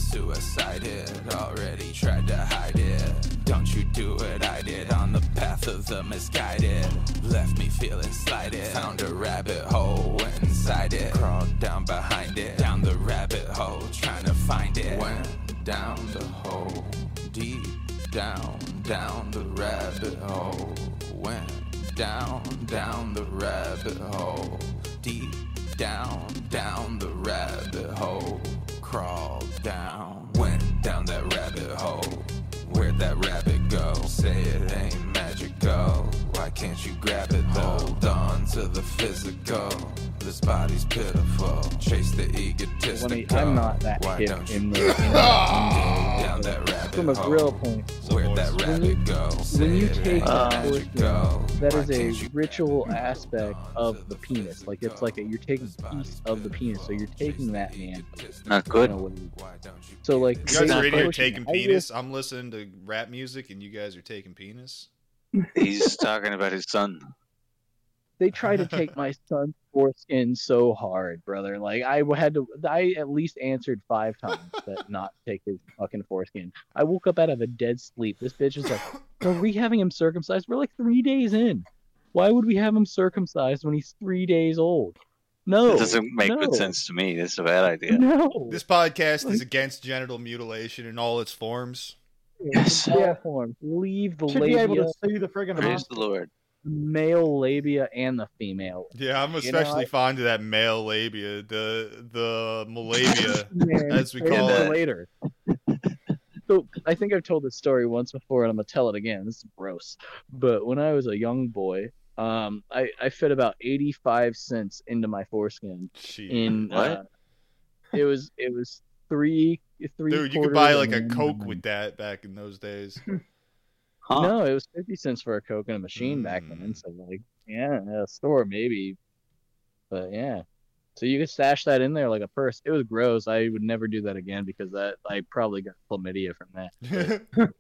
suicided, already tried to hide it. Don't you do what I did on the path of the misguided. Left me feeling slighted. Found a rabbit hole, went inside it. Crawled down behind it. Down the rabbit hole, trying to find it. Went down the hole, deep down, down the rabbit hole. Went down, down the rabbit hole. Deep down, down the rabbit hole. Crawled down, went down that rabbit hole. Where'd that rabbit go? Say it ain't magical. Why can't you grab it? Hold on to the physical. This body's pitiful. Chase the egotistical. Let me, I'm not that Why hip don't you in the, go <laughs> in <laughs> down that rabbit from a hole? real point. Where'd that When rabbit you- go? When you take ain't Uh, a magical. foreskin, that Why is can't you a ritual aspect of the penis. Like it's like a, you're taking a piece of the penis, so you're taking that man. Not good. So like You guys are in here taking penis. I'm listening to rap music, and you guys are taking penis. He's talking about his son. They try to take <laughs> my son's foreskin so hard, brother. Like I had to, I at least answered five times <laughs> that not take his fucking foreskin. I woke up out of a dead sleep. This bitch is like, <coughs> "Are we having him circumcised?" We're like three days in. Why would we have him circumcised when he's three days old? No, It doesn't make no, good sense to me. This is a bad idea. No, This podcast is against genital mutilation in all its forms. Yes. Yeah, form. Leave the Should be able to sue the friggin' Praise the. Lord. The male labia, and the female. Yeah, I'm You know, especially fond of that male labia, the the malabia. <laughs> Man, <laughs> As we call it. later. <laughs> so I think I've told this story once before, and I'm gonna tell it again. This is gross. But when I was a young boy, um, I, I fit about 85 cents into my foreskin. Shit. In What? uh, it was it was three three. Dude, you could buy like a Coke with that back in those days. Huh. No, it was 50 cents for a Coke in a machine back then. Mm. So like, yeah, a store maybe, but yeah. So you could stash that in there like a purse. It was gross. I would never do that again because that I probably got chlamydia from that. <laughs>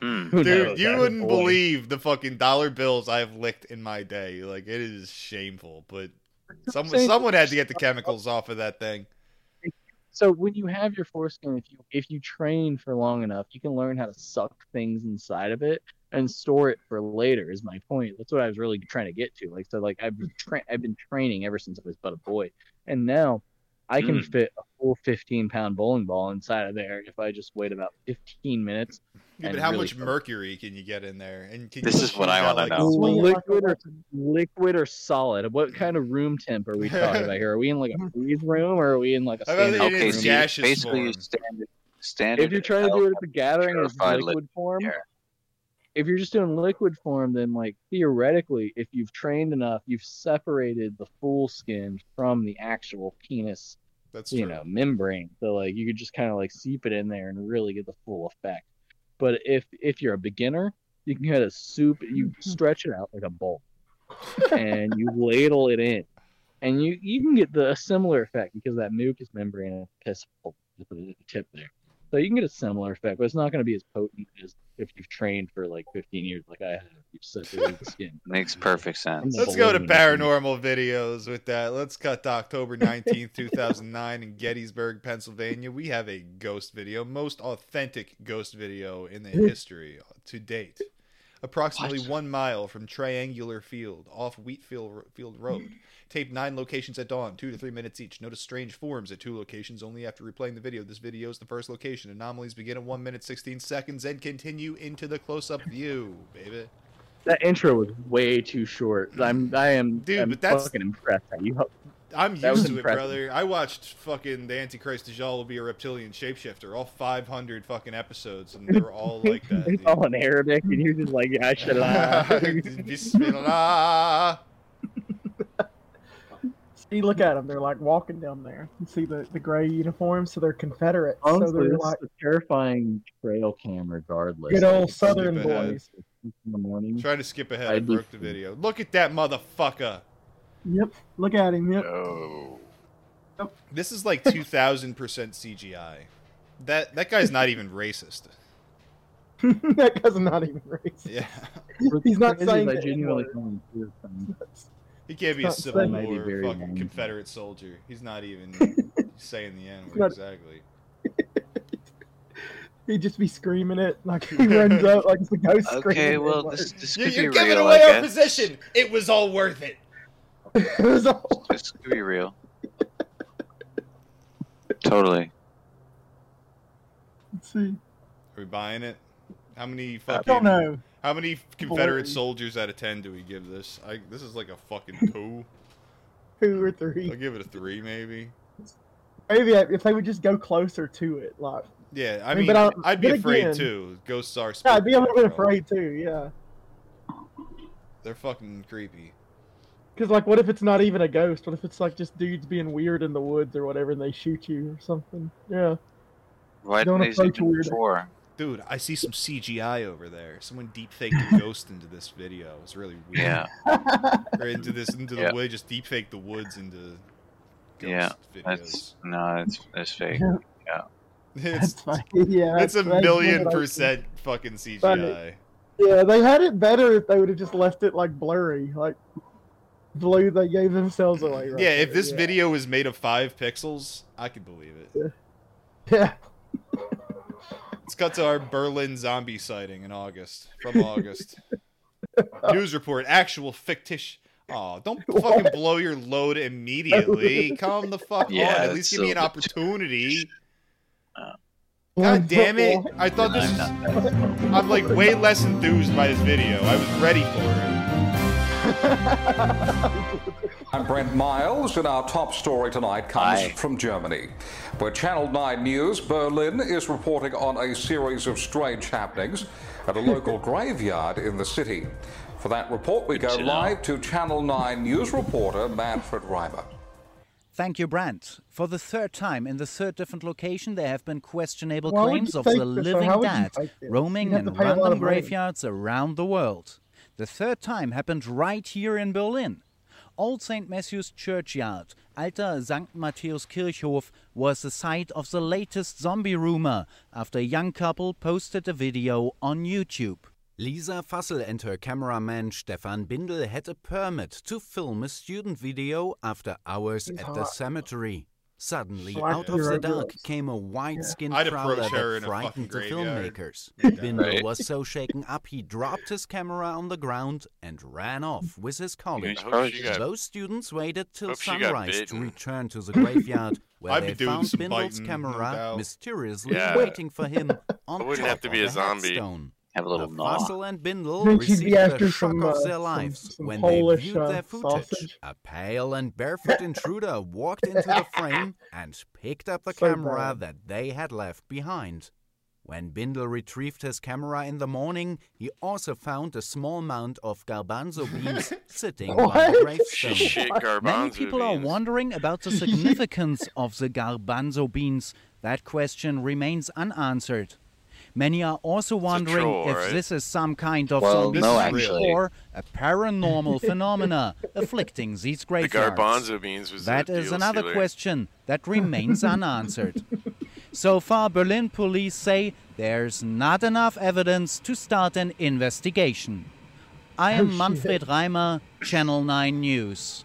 Hmm. Dude, knows? you I was a wouldn't believe the fucking dollar bills I've licked in my day. Like it is shameful, but <laughs> some, someone had to get the chemicals off of that thing. So when you have your foreskin, if you if you train for long enough, you can learn how to suck things inside of it and store it for later. Is my point. That's what I was really trying to get to. Like so, like I've been tra- I've been training ever since I was but a boy, and now I can Mm. fit a full 15 pound bowling ball inside of there if I just wait about 15 minutes. Yeah, but how really much fun. mercury can you get in there? And can This you is what I shoot out, wanna like, know. Swing it like a Liquid or liquid or solid? What kind of room temp are we talking about here? Are we in like a freeze room or are we in like a bet standard it Okay, room? so basically you form. standard standard. if you're trying to do it at the gathering as purified liquid form, air. If you're just doing liquid form, then like theoretically, if you've trained enough, you've separated the full skin from the actual penis, That's you true. know, membrane. So like you could just kind of like seep it in there and really get the full effect. But if if you're a beginner, you can kind of soup you <laughs> stretch it out like a bowl, and you ladle it in, and you you can get the a similar effect because that mucous membrane is piss at the tip there. So you can get a similar effect, but it's not going to be as potent as if you've trained for like 15 years, like I have. You've separated the skin. <laughs> Makes perfect sense. Let's go to balloon, I think. paranormal videos with that. Let's cut to October 19th, 2009 in Gettysburg, Pennsylvania. We have a ghost video, most authentic ghost video in the history to date. Approximately What? one mile from Triangular Field off Wheatfield Field Road. Taped nine locations at dawn, two to three minutes each. Notice strange forms at two locations only after replaying the video. This video is the first location. Anomalies begin at one minute, 16 seconds and continue into the close up view, baby. That intro was way too short. I'm I am Dude, I'm but that's- fucking impressed. How you I'm used to it, brother. I watched fucking the Antichrist Dajjal will be a reptilian shapeshifter, all 500 fucking episodes, and they were all <laughs> like that. it's all in Arabic, and you're just like, yeah, I should have. Dude. Bismillah. You look at them; they're like walking down there. You see the, the gray uniforms, so they're Confederates. so Honestly, they're this like is a terrifying trail cam, regardless. good old Southern boys. in the morning. trying to skip ahead. I broke the video. Look at that motherfucker. Yep, look at him. Yep. Oh. This is like 2000% CGI. That that guy's not even racist. <laughs> <laughs> that guy's not even racist. Yeah. He's not Crazy, saying I genuinely <laughs> N-word. can't hear them. He can't be a Civil saying- be War fucking wrong. Confederate soldier. He's not even <laughs> saying the N word Not- exactly. <laughs> He'd just be screaming it like he <laughs> runs up like it's a ghost Okay, screaming. well, this, this You, could you're be giving real, away I our position. It was all worth it. It was all- This could be real. Totally. Let's see. Are we buying it? How many fucking? I fucking? don't know. How many Confederate Boy. soldiers out of ten do we give this? I this is like a fucking <laughs> two. Two or three. I'll give it a three, maybe. Maybe if they would just go closer to it, like Yeah, I I mean, mean, but I'll- I'd be then afraid again- too. Ghosts are. yeah, I'd be a little bit afraid too. Yeah, They're fucking creepy. because like, what if it's not even a ghost? What if it's like just dudes being weird in the woods or whatever, and they shoot you or something? Yeah. Why Don't didn't they approach see a weirdo. before? Dude, I see some CGI over there. Someone deep faked a ghost into this video. It's really weird. Yeah. <laughs> Or into this into the Yeah. wood, just deep fake the woods into ghost Yeah, videos. That's no, it's it's fake. <laughs> It's That's fine. Yeah, <laughs> it's a that's- that's million percent fucking CGI. Funny. Yeah, they had it better if they would have just left it like blurry, like blue. They gave themselves away. Right yeah, if there, this yeah. video was made of five pixels, I could believe it. Yeah. Let's cut to our Berlin zombie sighting in August. From August. <laughs> News report. Actual fictitious. Oh, don't <laughs> fucking blow your load immediately. <laughs> Calm the fuck Yeah, on. At least give me an opportunity. Uh, God damn it. I thought this was. I'm like way less enthused by this video. I was ready for it. I'm Brent Miles, and our top story tonight comes Hi. from Germany, where Channel 9 News Berlin is reporting on a series of strange happenings at a <laughs> local graveyard in the city. For that report, we Good go to know. live to Channel 9 News reporter Manfred Reimer. Thank you, Brandt. For the third time in the third different location, there have been questionable Why claims of the living how would you dead roaming You'd in to pay a lot random graveyards around the world. The third time happened right here in Berlin. Old St. Matthew's Churchyard, Alter St. Matthäus Kirchhof, was the site of the latest zombie rumor after a young couple posted a video on YouTube. Lisa Fassel and her cameraman Stefan Bindel had a permit to film a student video after hours at the cemetery. Suddenly, Slash out of the dark girls. came a white-skinned I'd prowler that in a fucking frightened the filmmakers. Yeah. Bindel Right. was so shaken up he dropped his camera on the ground and ran off with his colleagues. He's probably she just- got- Those students waited till Hope she got sunrise to return to the graveyard, <laughs> where I'd they found some Bindel's biting, camera doubt. mysteriously Yeah. waiting for him on I wouldn't top have to be of a zombie. headstone. Have a little The gnaw. Fossil and Bindel Then she'd received be the after shock some, of uh, their lives some when Polish, they viewed uh, their footage. sausage. A pale and barefoot intruder walked into the frame and picked up the <laughs> So camera bad. that they had left behind. When Bindel retrieved his camera in the morning, he also found a small mound of garbanzo <laughs> beans sitting by the What? gravestone. Shit, Many people are wondering about the <laughs> significance of the garbanzo beans. That question remains unanswered. Many are also wondering troll, if right? this is some kind of Well, zombie no, actually. or a paranormal phenomena <laughs> afflicting these The graveyards. garbanzo beans was That the is deal another stealer. question that remains <laughs> unanswered. So far, Berlin police say there's not enough evidence to start an investigation. I am Oh. Manfred Reimer, Channel 9 News.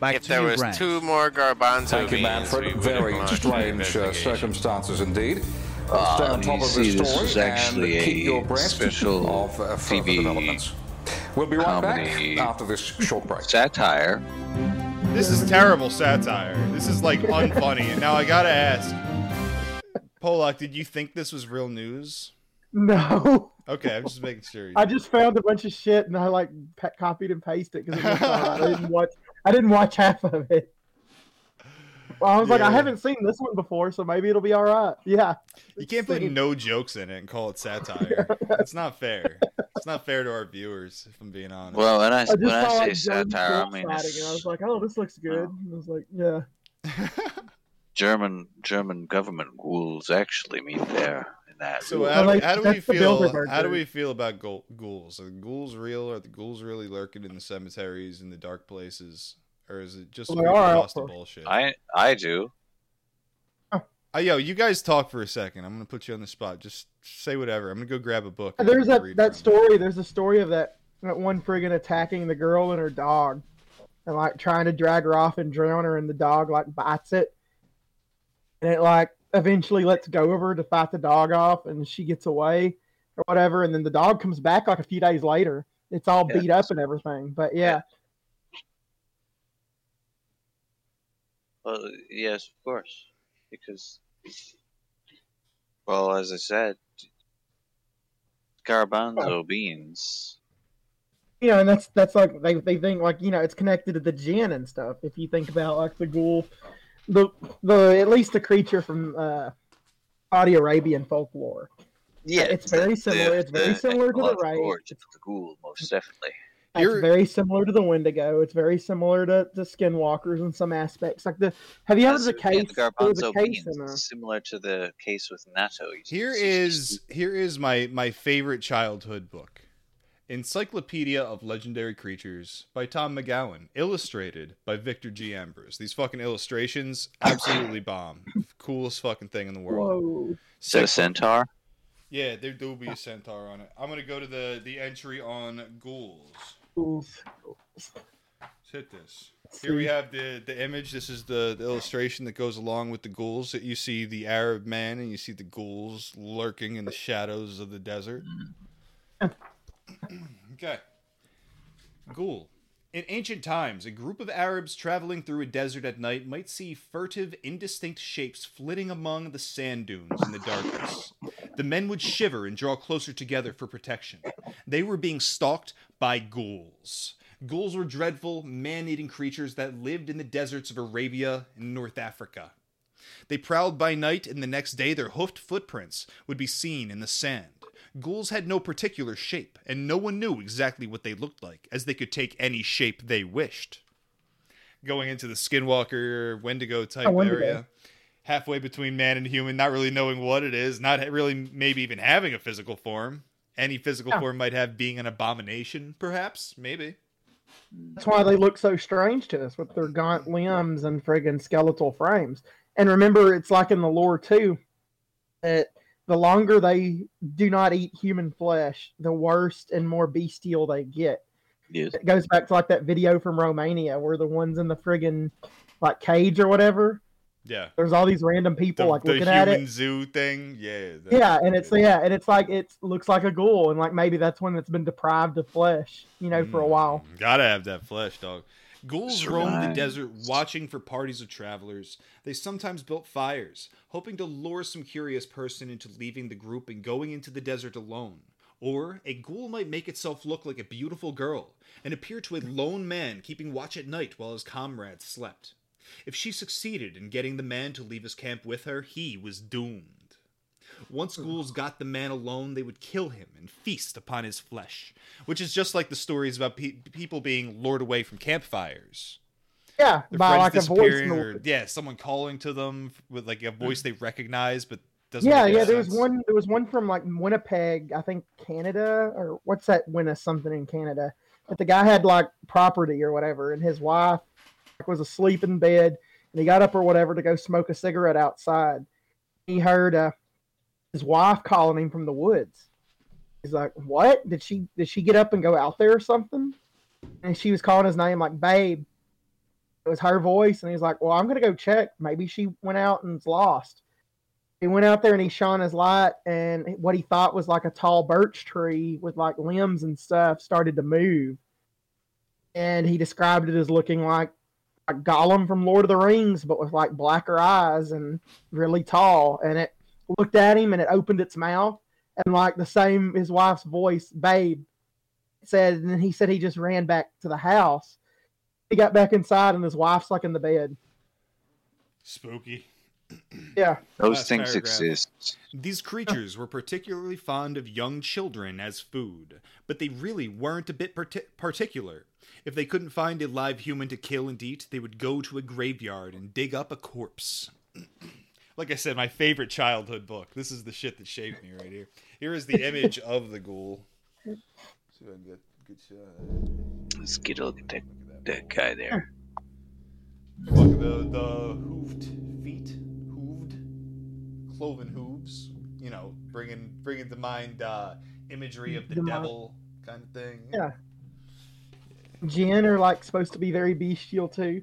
Back If to there you, was Brent. two more garbanzo Thank you, beans, we Manfred. would Very strange uh, circumstances indeed. Uh, Uh, stay on top of see, this this story is actually and keep a your breast special <laughs> of uh, further TV developments. We'll be right back after this short break. Satire. This is terrible satire. This is like unfunny. And now I gotta ask, Polak, did you think this was real news? No, Okay, I'm just making sure. I just found a bunch of shit and I like pe- copied and pasted because it looked. I didn't <laughs> watch. I didn't watch half of it. Well, I was like, I haven't seen this one before, so maybe it'll be all right. <laughs> Yeah. You can't put no jokes in it and call it satire. <laughs> It's not fair. It's not fair to our viewers, if I'm being honest. Well, when I, I when I say like satire, I mean fighting, and I was like, "Oh, this looks good." And I was like, "Yeah." <laughs> German German government ghouls actually mean they're in that. so how, like, how do we feel? How do we feel about ghouls? Are the ghouls real? Are the ghouls really lurking in the cemeteries and the dark places, or is it just Well, they weird are out Costa bullshit? I I do. Uh, yo, you guys talk for a second. I'm gonna put you on the spot. Just say whatever. I'm gonna go grab a book. There's that that from it. story. There's a story of that that one friggin' attacking the girl and her dog, and like trying to drag her off and drown her, and the dog like bites it, and it like eventually lets go of her to fight the dog off, and she gets away or whatever, and then the dog comes back like a few days later. It's all Yeah. beat up and everything, but yeah, Well, yes, of course, because well, as I said, garbanzo beans. you know, and that's that's like they they think like you know it's connected to the jinn and stuff. If you think about like the ghoul, the the at least the creature from uh, Saudi Arabian folklore. Yeah, it's very similar. It's very similar to the right. the ghoul, most definitely. It's Here- very similar to the Wendigo. It's very similar to, to Skinwalkers in some aspects. Like the have you heard of the case? the There was a case beans, in a, similar to the case with natto. You Here see- is here is my my favorite childhood book. Encyclopedia of Legendary Creatures by Tom McGowan, illustrated by Victor G. Ambrus. These fucking illustrations, absolutely <coughs> bomb. Coolest fucking thing in the world. whoa. Is that a centaur? yeah, there will be a centaur on it. I'm gonna go to the the entry on ghouls. Let's hit this. Here we have the the image. This is the, the illustration that goes along with the ghouls. That you see the Arab man and you see the ghouls lurking in the shadows of the desert. <laughs> okay. Ghoul. In ancient times, a group of Arabs traveling through a desert at night might see furtive, indistinct shapes flitting among the sand dunes in the darkness. The men would shiver and draw closer together for protection. They were being stalked by ghouls. Ghouls were dreadful, man eating creatures that lived in the deserts of Arabia and North Africa. They prowled by night, and the next day their hoofed footprints would be seen in the sand. Ghouls had no particular shape, and no one knew exactly what they looked like, as they could take any shape they wished. Going into the Skinwalker, Wendigo type Oh, Wendigo. area, halfway between man and human, not really knowing what it is, not really maybe even having a physical form. Any physical Yeah. form might have being an abomination, perhaps, maybe. That's why they look so strange to us with their gaunt limbs and friggin' skeletal frames. And remember, it's like in the lore too that the longer they do not eat human flesh, the worse and more bestial they get. Yes. It goes back to like that video from Romania where the ones in the friggin' like cage or whatever. Yeah. There's all these random people The, like the looking at human it. zoo thing, yeah. that- Yeah, and it's yeah, and it's like it looks like a ghoul, and like maybe that's one that's been deprived of flesh, you know, for a while. Mm, Gotta have that flesh, dog. Ghouls roamed the desert watching for parties of travelers. They sometimes built fires, hoping to lure some curious person into leaving the group and going into the desert alone. Or a ghoul might make itself look like a beautiful girl and appear to a lone man keeping watch at night while his comrades slept. If she succeeded in getting the man to leave his camp with her, he was doomed. Once ghouls got the man alone, they would kill him and feast upon his flesh, which is just like the stories about pe- people being lured away from campfires. Yeah, Their by like a voice. or yeah, someone calling to them with like a voice they recognize, but doesn't. yeah, yeah. any There was one. There was one from like Winnipeg, I think Canada, or what's that? Winna something in Canada. But the guy had like property or whatever, and his wife was asleep in bed, and he got up or whatever to go smoke a cigarette outside. He heard uh, his wife calling him from the woods. He's like, "What? Did she? Did she get up and go out there or something?" And she was calling his name like, "Babe." It was her voice, and he's like, "Well, I'm gonna go check. Maybe she went out and's lost." he went out there and he shone his light and what he thought was like a tall birch tree with like limbs and stuff started to move and he described it as looking like a Gollum from lord of the rings but with like blacker eyes and really tall and it looked at him and it opened its mouth and like the same his wife's voice babe said and then he said he just ran back to the house he got back inside and his wife's like in the bed spooky. <clears throat> Yeah. Those Last things paragraph. exist. These creatures were particularly fond of young children as food, but they really weren't a bit parti- particular. If they couldn't find a live human to kill and eat, they would go to a graveyard and dig up a corpse. <clears throat> like I said, my favorite childhood book. This is the shit that shaped me right here. Here is the image <laughs> of the ghoul. See if I can get a good shot. Let's get a look at that, Look at that guy there. Look at the the hooved feet, hooved, cloven hooves. You know, bringing bringing to mind uh, imagery of the, The mi- devil kind of thing. Yeah. Jinn are like supposed to be very bestial too.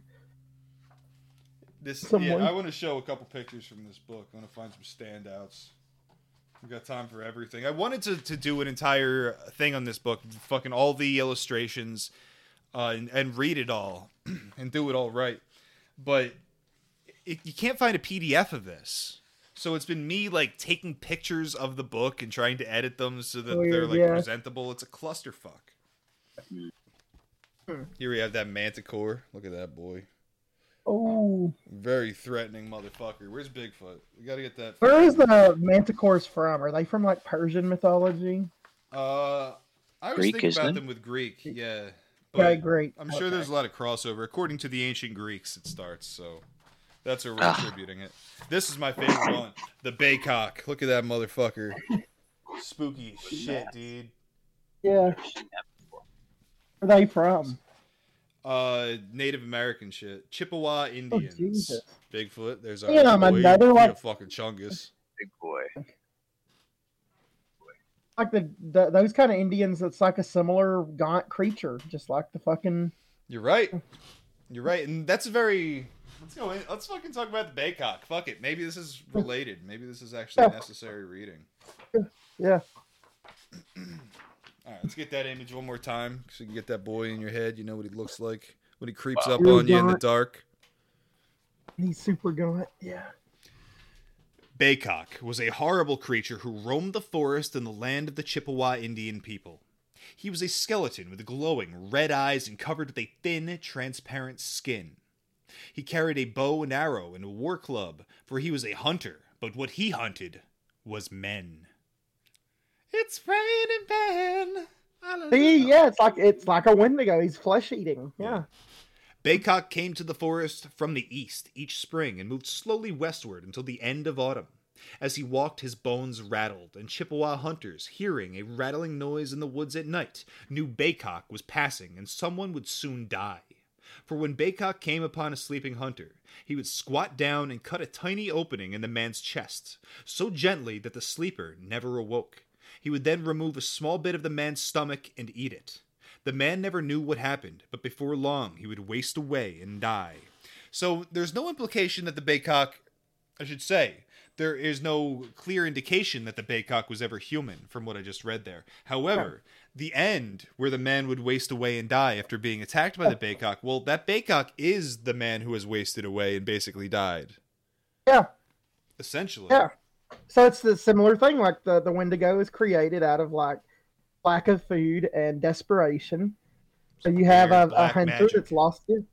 This Some yeah. I want to show a couple pictures from this book. I want to find some standouts. We've got time for everything. I wanted to, to do an entire thing on this book, fucking all the illustrations, uh, and, and read it all, <clears throat> and do it all right. But it, you can't find a PDF of this, so it's been me like taking pictures of the book and trying to edit them so that Weird, they're like yeah. presentable. It's a clusterfuck. Here we have that manticore. Look at that boy. Oh, Very threatening motherfucker. Where's Bigfoot? We gotta get that. where is the manticores from? Are they from like Persian mythology? Uh, I was Greek, thinking isn't about it? them with Greek. Yeah. Okay, But great. I'm sure Okay. there's a lot of crossover. According to the ancient Greeks, it starts. So that's where we're Ah. attributing it. This is my favorite one. The Baykok. Look at that motherfucker. Spooky as shit, dude. Yeah. Where are they from? Uh, Native American shit. Chippewa Indians. Oh, Jesus. Bigfoot. There's our Damn, boy. another, one. a fucking chungus. Big boy. Like the, the those kind of Indians. That's like a similar gaunt creature, just like the fucking. You're right. You're right, and that's a very. Let's go in. Let's fucking talk about the Baykok. Fuck it. Maybe this is related. Maybe this is actually Yeah. necessary reading. Yeah. <clears throat> All right, let's get that image one more time so you can get that boy in your head. You know what he looks like when he creeps Wow. up Real on you in the dark. He's super gaunt. Yeah. Baykok was a horrible creature who roamed the forest in the land of the Chippewa Indian people. He was a skeleton with glowing red eyes and covered with a thin, transparent skin. He carried a bow and arrow and a war club, for he was a hunter, but what he hunted was men. It's raining men. See, yeah, it's like it's like a Wendigo. He's flesh eating. Yeah. Baykok came to the forest from the east each spring and moved slowly westward until the end of autumn. As he walked, his bones rattled, and Chippewa hunters, hearing a rattling noise in the woods at night, knew Baykok was passing and someone would soon die. For when Baykok came upon a sleeping hunter, he would squat down and cut a tiny opening in the man's chest, so gently that the sleeper never awoke. He would then remove a small bit of the man's stomach and eat it. The man never knew what happened, but before long he would waste away and die. So there's no implication that the Baykok, I should say, there is no clear indication that the Baykok was ever human from what I just read there. However, the end where the man would waste away and die after being attacked by the Baykok, well, that Baykok is the man who has wasted away and basically died. Yeah. Essentially. Yeah. So it's the similar thing. Like the the Wendigo is created out of like lack of food and desperation. So you have a, a hunter magic. that's lost. In,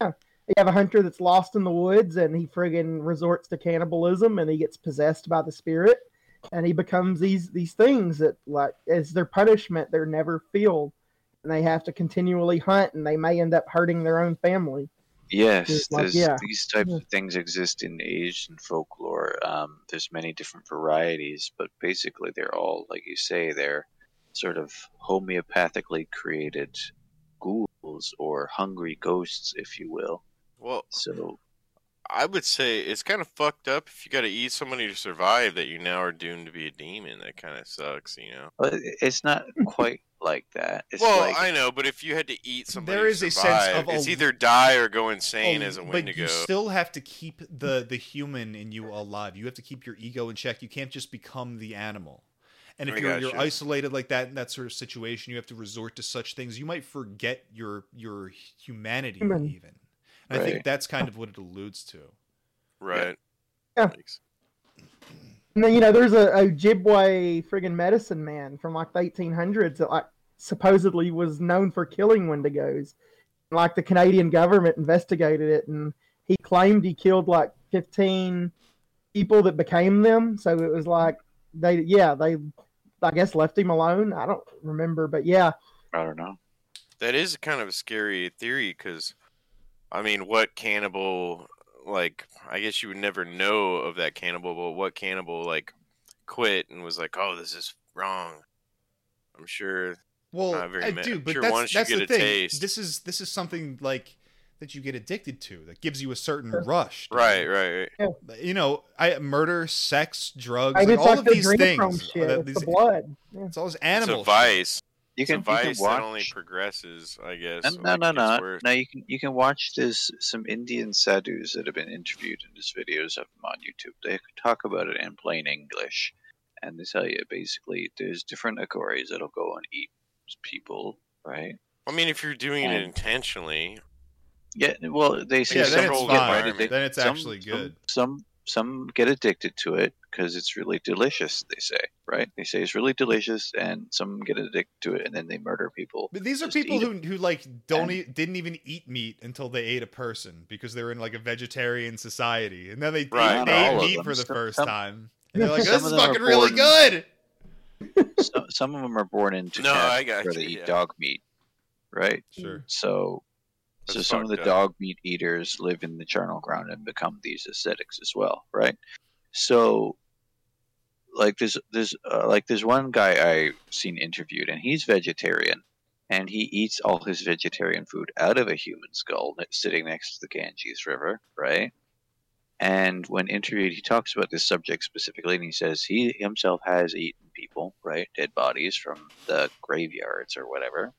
yeah. You have a hunter that's lost in the woods, and he friggin' resorts to cannibalism, and he gets possessed by the spirit, and he becomes these these things that like as their punishment, they're never filled, and they have to continually hunt, and they may end up hurting their own family. Yes, It's like, yeah. these types Yeah. of things exist in Asian folklore. Um, there's many different varieties, but basically they're all, like you say, they're sort of homeopathically created ghouls or hungry ghosts, if you will. Well, So I would say it's kind of fucked up if you got to eat somebody to survive that you now are doomed to be a demon. That kind of sucks, you know. but it's not <laughs> quite like that. It's well, like I know, but if you had to eat somebody, There to is a sense survive, of it's a- either die or go insane Oh, as a but Wendigo. you still have to keep the the human in you alive. You have to keep your ego in check. You can't just become the animal. And if I you're, you're gotcha. isolated like that in that sort of situation, you have to resort to such things. You might forget your your humanity Human. even. And I think that's kind of what it alludes to. right? Yeah. Makes- And then you know, there's a Ojibwe friggin' medicine man from like the 1800s that like supposedly was known for killing Wendigos. Like the Canadian government investigated it, and he claimed he killed like 15 people that became them. So it was like they, yeah, they, I guess left him alone. I don't remember, but yeah, I don't know. That is kind of a scary theory because, I mean, what cannibal, like, I guess you would never know of that cannibal, but what cannibal, like, quit and was like, oh, this is wrong? I'm sure. Well, Not very I ma- do, but sure that's, once you that's get the a thing. taste- This is this is something like that you get addicted to that gives you a certain rush. dude. Right, right, right. You know, I murder, sex, drugs, maybe like all like of the these things. shit. that It's these- the blood. Yeah. It's all this It's animal. a shit. vice. You It's a can, you can vice watch. that only progresses, I guess. No, no, no, gets no. worse. No, you can you can watch this. Some Indian sadhus that have been interviewed in these videos of them on YouTube. They talk about it in plain English, and they tell you basically there's different Aghoris that'll go and eat people, right? I mean, if you're doing it intentionally, Yeah, well, they say Yeah, some then it's people fine. right addic- Then it's some- actually good. Some, some get addicted to it because it's really delicious. They say, right? They say it's really delicious, and some get addicted to it, and then they murder people. But these are people who who like don't And- e- didn't even eat meat until they ate a person because they were in like a vegetarian society, and then they, Right. they, Not they all ate meat for the Some- first some- time. And they're like, Some "This of is them are fucking really good." <laughs> some, some of them are born into No, I got where you, they eat yeah. dog meat, right? Sure. So, so some of the up. dog meat eaters live in the charnel ground and become these ascetics as well, right? So, like there's there's uh, like there's one guy I've seen interviewed, and he's vegetarian, and he eats all his vegetarian food out of a human skull sitting next to the Ganges River, right? And when interviewed, he talks about this subject specifically, and he says he himself has eaten people, right, dead bodies from the graveyards or whatever.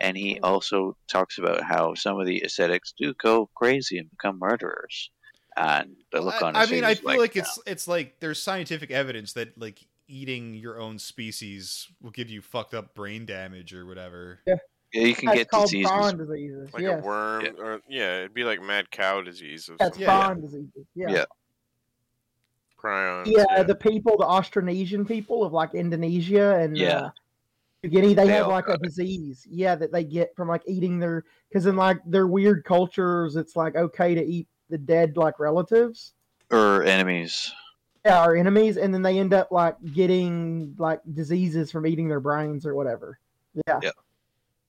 And he also talks about how some of the ascetics do go crazy and become murderers. And the look I, on I his mean, I feel like, like it's it's like there's scientific evidence that like eating your own species will give you fucked up brain damage or whatever. yeah, you can That's get called diseases. Spawn diseases. like yes. a worm, Yeah. or yeah, it'd be like mad cow disease of That's some Yeah, diseases. Yeah. Yeah. prions. Yeah, the people, the Austronesian people of like Indonesia and Yeah. uh, New Guinea, they, They have like a uh, disease. Yeah, that they get from like eating their because in like their weird cultures, it's like okay to eat the dead like relatives, Or enemies. yeah, or enemies, and then they end up like getting like diseases from eating their brains or whatever. Yeah. Yeah.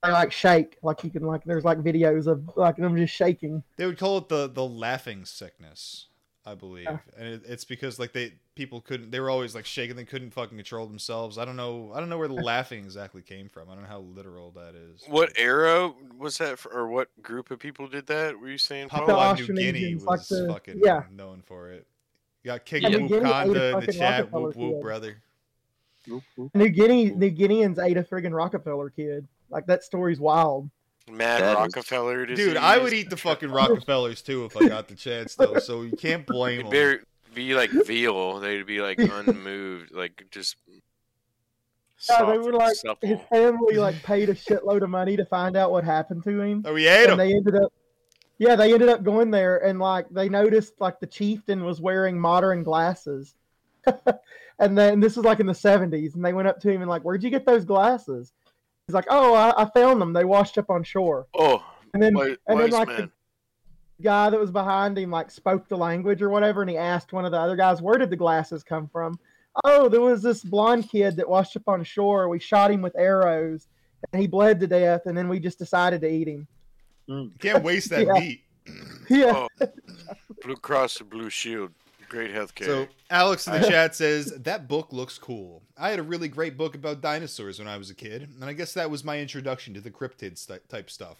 They like shake, like you can like. There's like videos of like them just shaking. They would call it the the laughing sickness, I believe, Yeah. and it, it's because like they people couldn't. They were always like shaking. They couldn't fucking control themselves. I don't know. I don't know where the <laughs> laughing exactly came from. I don't know how literal that is. What era was that, for, or what group of people did that? Were you saying? Papua Paul? New Guinea Austronesians, like was the- fucking yeah. known for it. You got King Yeah. Whoop New Guinea ate a Conda in the fucking chat. Rockefeller Whoop whoop, kid. brother. New Guinea, New Guineans ate a friggin' Rockefeller kid. Like that story's wild. Mad That is- Rockefeller disease. Dude, I would eat the fucking <laughs> Rockefellers too if I got the chance, though. So you can't blame It'd them. be, be like veal. They'd be like unmoved, like just. Yeah, they were like supple. his family like <laughs> paid a shitload of money to find out what happened to him. Oh, we ate and them. they ended up yeah they ended up going there and like they noticed like the chieftain was wearing modern glasses <laughs> and then this was like in the 70s and they went up to him and like where'd you get those glasses he's like oh i, I found them. They washed up on shore. Oh, and then wise, and then like man. the guy that was behind him like spoke the language or whatever and he asked one of the other guys where did the glasses come from? Oh there was this blonde kid that washed up on shore. We shot him with arrows and he bled to death and then we just decided to eat him. You can't waste that <laughs> Yeah. meat. yeah. Oh, <laughs> Blue Cross and Blue Shield, great healthcare. So Alex in the <laughs> chat says that book looks cool. I had a really great book about dinosaurs when I was a kid, and I guess that was my introduction to the cryptid st- type stuff.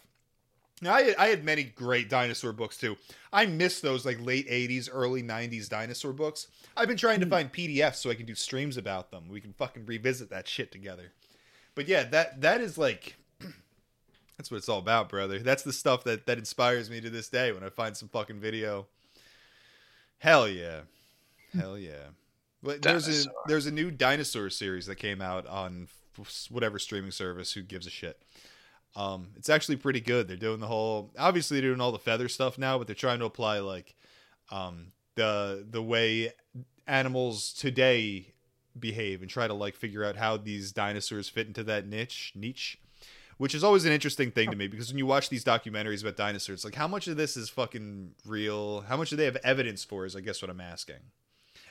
Now, I had, I had many great dinosaur books too. I miss those like late '80s, early '90s dinosaur books. I've been trying to hmm. find PDFs so I can do streams about them. We can fucking revisit that shit together. But yeah, that that is like <clears throat> that's what it's all about, brother. That's the stuff that that inspires me to this day when I find some fucking video. Hell yeah. Hell yeah. But there's a there's a new dinosaur series that came out on whatever streaming service who gives a shit. Um it's actually pretty good. They're doing the whole obviously they're doing all the feather stuff now, but they're trying to apply like um the the way animals today behave and try to like figure out how these dinosaurs fit into that niche niche which is always an interesting thing to me because when you watch these documentaries about dinosaurs like how much of this is fucking real how much do they have evidence for is i guess what i'm asking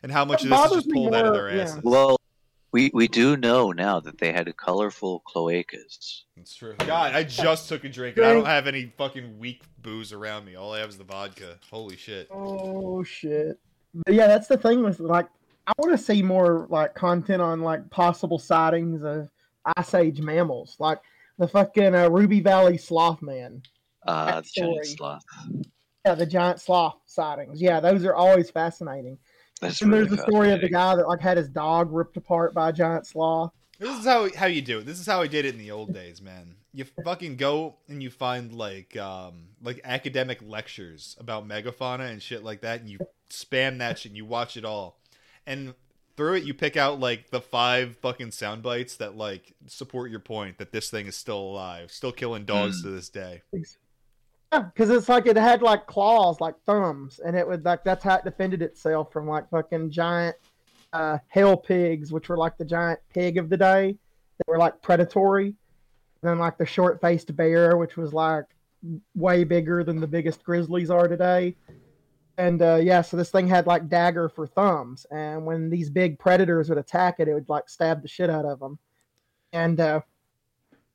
and how much It of this is just me pulled out of more- their yeah. Well, we we do know now that they had colorful cloacas. That's true. God, I just took a drink and I don't have any fucking weak booze around me. All I have is the vodka. Holy shit. Oh shit! But yeah, that's the thing with like I want to see more like content on like possible sightings of ice age mammals, like the fucking uh, Ruby Valley sloth man. Uh, That the giant sloth. Yeah, the giant sloth sightings. Yeah, those are always fascinating. That's and really there's the story of the guy that like had his dog ripped apart by a giant sloth. This is how how you do it. This is how I did it in the old days, man. You fucking go and you find like um like academic lectures about megafauna and shit like that, and you spam that shit and you watch it all. And through it you pick out like the five fucking sound bites that like support your point that this thing is still alive, still killing dogs to this day. Yeah, because it's like it had like claws, like thumbs, and it would like that's how it defended itself from like fucking giant uh, hell pigs, which were like the giant pig of the day. They were like predatory. And then like the short faced bear, which was like way bigger than the biggest grizzlies are today. And uh, yeah, so this thing had like dagger for thumbs, and when these big predators would attack it, it would like stab the shit out of them. And uh,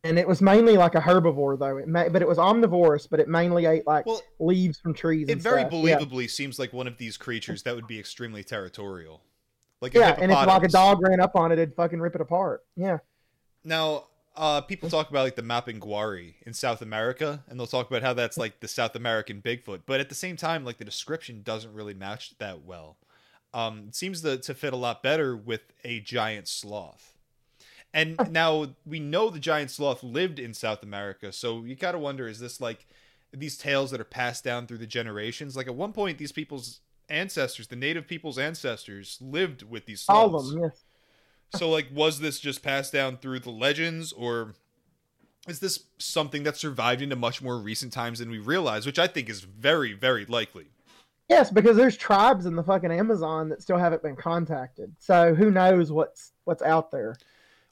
and it was mainly like a herbivore though. It ma- but it was omnivorous, but it mainly ate like Well, leaves from trees. It and very stuff. Yeah. believably seems like one of these creatures that would be extremely territorial. Like Yeah, and if like a dog ran up on it, it'd fucking rip it apart. Yeah. Now, uh, people talk about like the Mapinguari in South America, and they'll talk about how that's like the South American Bigfoot. But at the same time, like the description doesn't really match that well. Um, it seems to, to fit a lot better with a giant sloth. And now we know the giant sloth lived in South America, so you gotta wonder: is this like these tales that are passed down through the generations? Like at one point, these people's ancestors, the native people's ancestors, lived with these sloths. All of them, yes. So, like, was this just passed down through the legends, or is this something that survived into much more recent times than we realize? Which I think is very, very likely. Yes, because there's tribes in the fucking Amazon that still haven't been contacted. So who knows what's what's out there?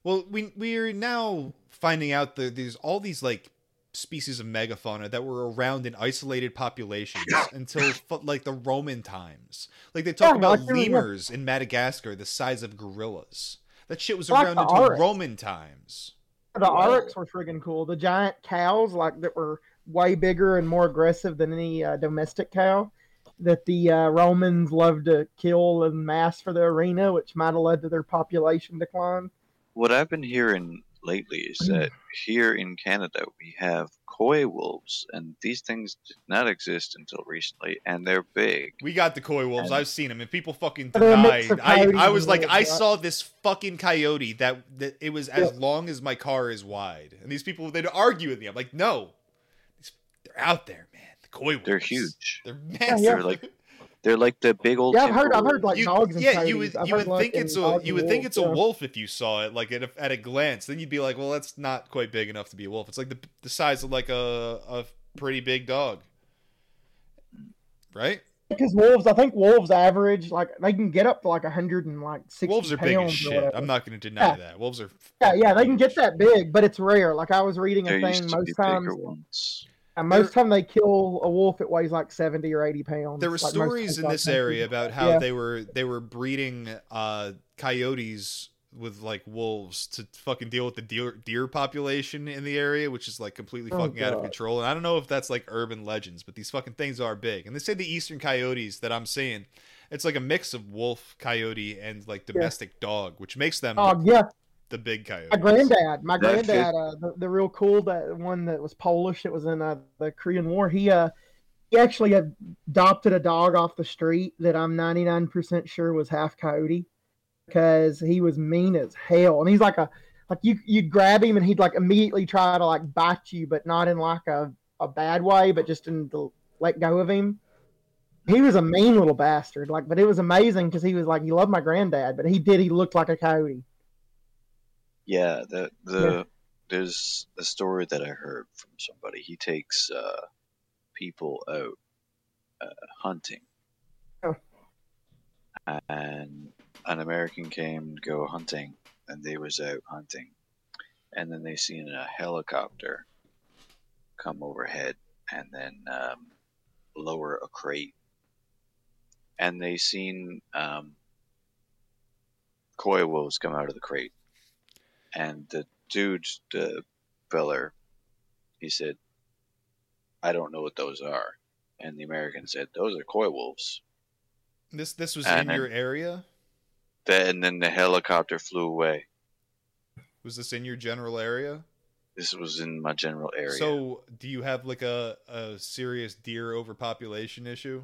Well, we we're now finding out that there's all these like species of megafauna that were around in isolated populations <coughs> until like the Roman times. Like they talk Yeah, about like there was- lemurs in Madagascar the size of gorillas. That shit was Like around the until aurochs. Roman times. The aurochs were friggin' cool. The giant cows, like that, were way bigger and more aggressive than any uh, domestic cow. That the uh, Romans loved to kill en mass for the arena, which might have led to their population decline. What I've been hearing lately is that here in Canada we have coy wolves, and these things did not exist until recently, and they're big. We got the coy wolves. I've seen them, and people fucking They're a mix denied. I, I was like, I saw this fucking coyote that that it was as Yeah. long as my car is wide, and these people they'd argue with me. I'm like, no, they're out there, man. The coy wolves. They're huge. They're Yeah, massive. yeah. They're like <laughs> they're like the big old. Yeah, I've heard. I've heard like You- dogs yeah, coyotes. you would I've you would think in it's a you and would think wolves, it's a yeah. wolf if you saw it like at a, at a glance. Then you'd be like, well, that's not quite big enough to be a wolf. It's like the the size of like a a pretty big dog, right? Because wolves, I think wolves average like they can get up to like a hundred and like sixty. Wolves are big as pounds shit. I'm not going to deny Yeah. that. Wolves are Yeah, yeah, they can get that big, but it's rare. Like I was reading a There thing, used to most be times, ones. And most of the time they kill a wolf, it weighs like seventy or eighty pounds. there were like stories in this area about how Yeah. they were they were breeding uh coyotes with like wolves to fucking deal with the deer deer population in the area which is like completely Oh, fucking out of control. And i don't know if that's like urban legends but these fucking things are big. And they say the eastern coyotes that i'm seeing it's like a mix of wolf coyote and like domestic dog which makes them Oh yeah, the big coyotes my granddad, my That's granddad, uh, the, the real cool that one that was Polish that was in uh, the Korean War. He uh he actually adopted a dog off the street that I'm 99% sure was half coyote because he was mean as hell, and he's like a like you you'd grab him and he'd like immediately try to like bite you, but not in like a a bad way, but just in the let go of him. He was a mean little bastard, like, but it was amazing because he was like, he loved my granddad, but he did, he looked like a coyote. Yeah, the the there's a story that I heard from somebody. He takes uh, people out uh, hunting, Oh. and an American came to go hunting, and they was out hunting, and then they seen a helicopter come overhead, and then um, lower a crate, and they seen um, coy wolves come out of the crate, and the dude, the feller, he said, "I don't know what those are," and the American said, "Those are coy wolves." This this was And in your area. Then and then the helicopter flew away. Was this in your general area? This was in my general area. So, do you have like a a serious deer overpopulation issue?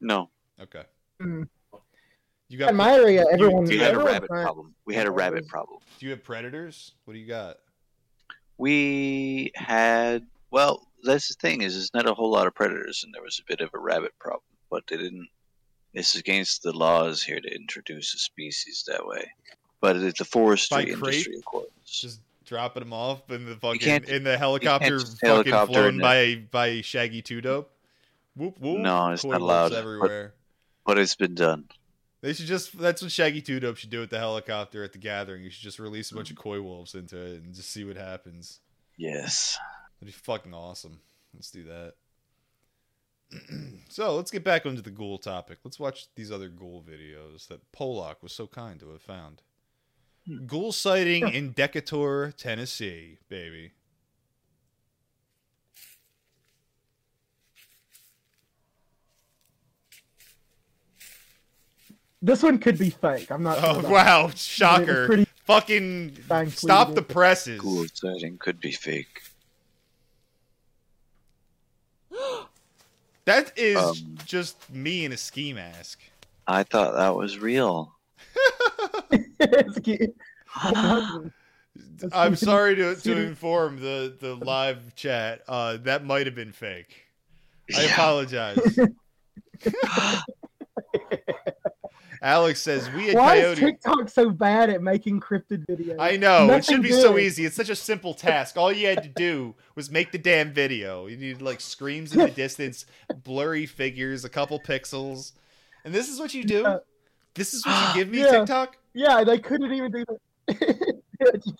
no, Okay. Mm. You got In my area, you- everyone we had a rabbit finds- problem. We had a rabbit problem. Do you have predators? What do you got? We had well, that's the thing is, there's not a whole lot of predators, and there was a bit of a rabbit problem, but they didn't. It's against the laws here to introduce a species that way. But it's the forestry crate? industry, of course. Just dropping them off in the fucking can't- in the helicopter fucking helicopter flown in the- by by Shaggy Two Dope. Whoop whoop. No, it's Koi not wolves allowed, but- everywhere. But it's been done. They should just that's what Shaggy Two Dope should do with the helicopter at the gathering. You should just release a bunch of coy wolves into it and just see what happens. Yes. That'd be fucking awesome. Let's do that. <clears throat> so let's get back onto the ghoul topic. Let's watch these other ghoul videos that Polak was so kind to have found. Hmm. Ghoul sighting in Decatur, Tennessee, baby. This one could be fake. I'm not. Oh about <laughs> wow, It shocker! pretty Fucking bang stop the presses. Ghoul sighting could be fake. <gasps> That is Um, just me in a ski mask. I thought that was real. <laughs> <gasps> I'm sorry to, to <laughs> inform the, the live chat. Uh, that might have been fake. I Yeah. apologize. Alex says we had Why coyote. is TikTok so bad at making cryptid videos? I know it should be so easy. It's such a simple task. All you had to do was make the damn video. You need like screams in the <laughs> distance, blurry figures, a couple pixels, and this is what you do. Yeah. This is what you give me, <gasps> Yeah. TikTok. Yeah, they couldn't even do that. <laughs>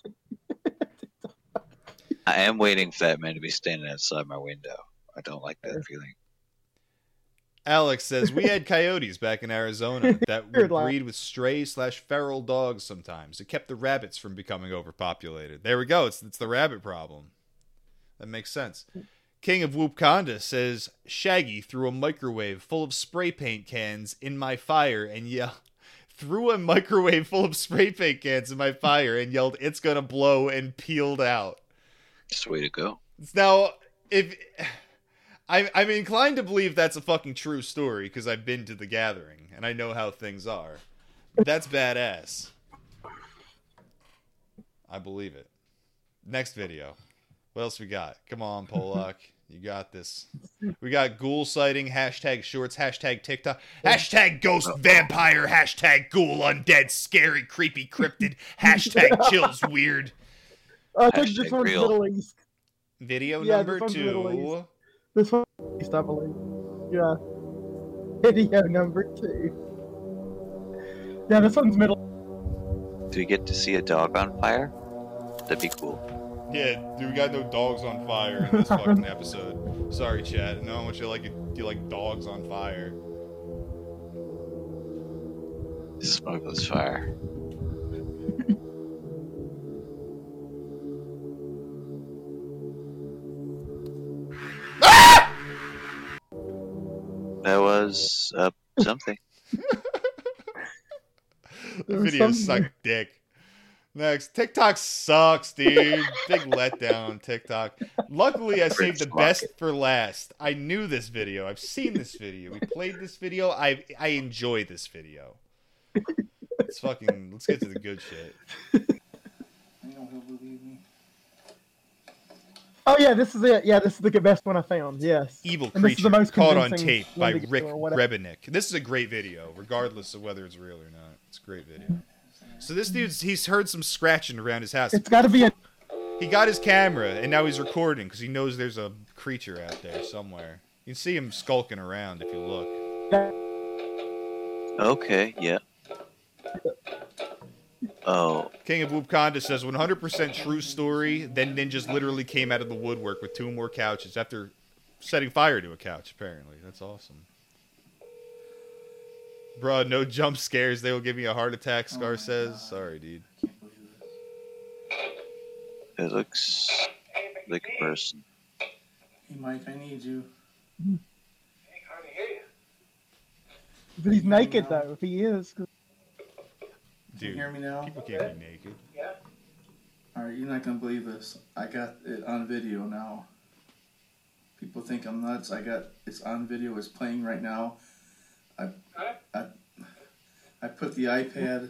I am waiting for that man to be standing outside my window. I don't like that feeling. Alex says we had <laughs> coyotes back in Arizona that <laughs> would laugh. breed with stray slash feral dogs. Sometimes it kept the rabbits from becoming overpopulated. There we go. It's it's the rabbit problem. That makes sense. King of Whoopconda says Shaggy threw a microwave full of spray paint cans in my fire and yelled. <laughs> Threw a microwave full of spray paint cans in my fire and yelled, "It's gonna blow!" and peeled out. Just way to go. Now, if I, I'm inclined to believe that's a fucking true story because I've been to the gathering and I know how things are. That's badass. I believe it. Next video. What else we got? Come on, Polak. <laughs> You got this. We got ghoul sighting, hashtag shorts, hashtag TikTok, hashtag ghost vampire, hashtag ghoul undead, scary, creepy, cryptid, <laughs> hashtag chills weird. I think this Hashtag one's real. Middle East. Video Yeah, number this one's Middle two. This one, East, I believe. Yeah. Video number two. Yeah, this one's middle. Do we get to see a dog on fire? That'd be cool. Yeah, dude, we got no dogs on fire in this <laughs> fucking episode. Sorry, Chad. No, I want you to like you like dogs on fire. Smokeless fire. Was uh, something. <laughs> The video something sucked dick. Next, TikTok sucks, dude. Big letdown, TikTok. Luckily, I saved the best for last. I knew this video. I've seen this video. We played this video. I I enjoy this video. Let's fucking let's get to the good shit. Oh yeah, this is it. Yeah, this is the best one I found. Yes. Evil And this is Creature, the most caught on convincing tape by Rick or whatever. Rebenik. This is a great video, regardless of whether it's real or not. It's a great video. So this dude's he's heard some scratching around his house. It's got to be a. He got his camera and now he's recording because he knows there's a creature out there somewhere. You can see him skulking around if you look. Okay, yeah. Oh, King of Whoopconda says 100% true story. Then ninjas literally came out of the woodwork with two more couches after setting fire to a couch. Apparently, that's awesome. Bruh, no jump scares. They will give me a heart attack, Oh Scar my says. God. Sorry, dude. I can't believe this. It looks like a person. Hey, Mike, I need you. But he's naked though. If he is, 'cause- Can you hear me now? people can't be naked. Yeah. All right, you're not gonna believe this. I got it on video now. People think I'm nuts. I got it's on video. It's playing right now. I I I put the iPad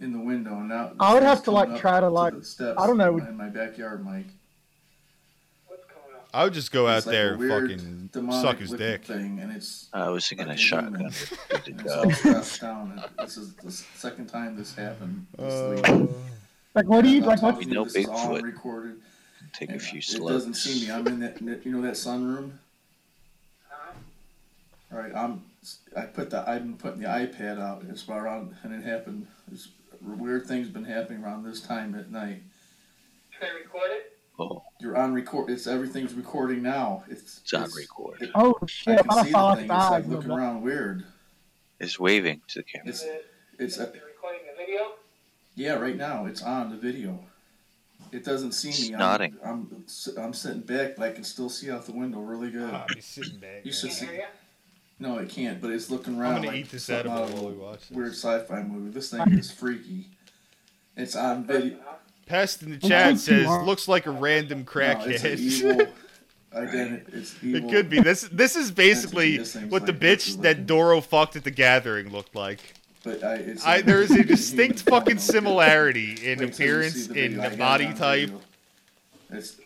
in the window and now. I would have to, like, try to, like- the I don't know. in my backyard, Mike. I would just go out like there and fucking suck his dick. Thing, and it's I was thinking a shotgun. demon. Good to <laughs> it's go. all stressed down. This is the second time this happened. this Uh, like, what do you I'm like? telling What's You know this is all Bigfoot. recorded. Take a And few It doesn't see me. I'm in that, you know, that sunroom. All right, I'm. I put the. I've been putting the iPad out. It's about around, and it happened. It's, weird things been happening around this time at night. Oh, You're on record. It's everything's recording now. It's it's on record. it- Oh shit! I can thought see the thing. It's like in the looking around weird. It's waving to the camera. It's it's a, yeah. Right now, it's on the video. It doesn't see It's me. I'm, nodding. I'm I'm sitting back, but I can still see out the window really good. Ah, he's sitting back. You should see. No, it can't. But it's looking around. I'm gonna like eat this edible out of while we watch this. Weird sci-fi movie. This thing is freaky. It's on video. Pest in the chat says, are. looks like a random No, it's crackhead. an <laughs> evil it could be. This this is basically this thing's what the bitch that Doro fucked at the gathering looked like. But I, it's I, there is a <laughs> distinct fucking similarity in Wait till you see appearance, the in the body type. It's,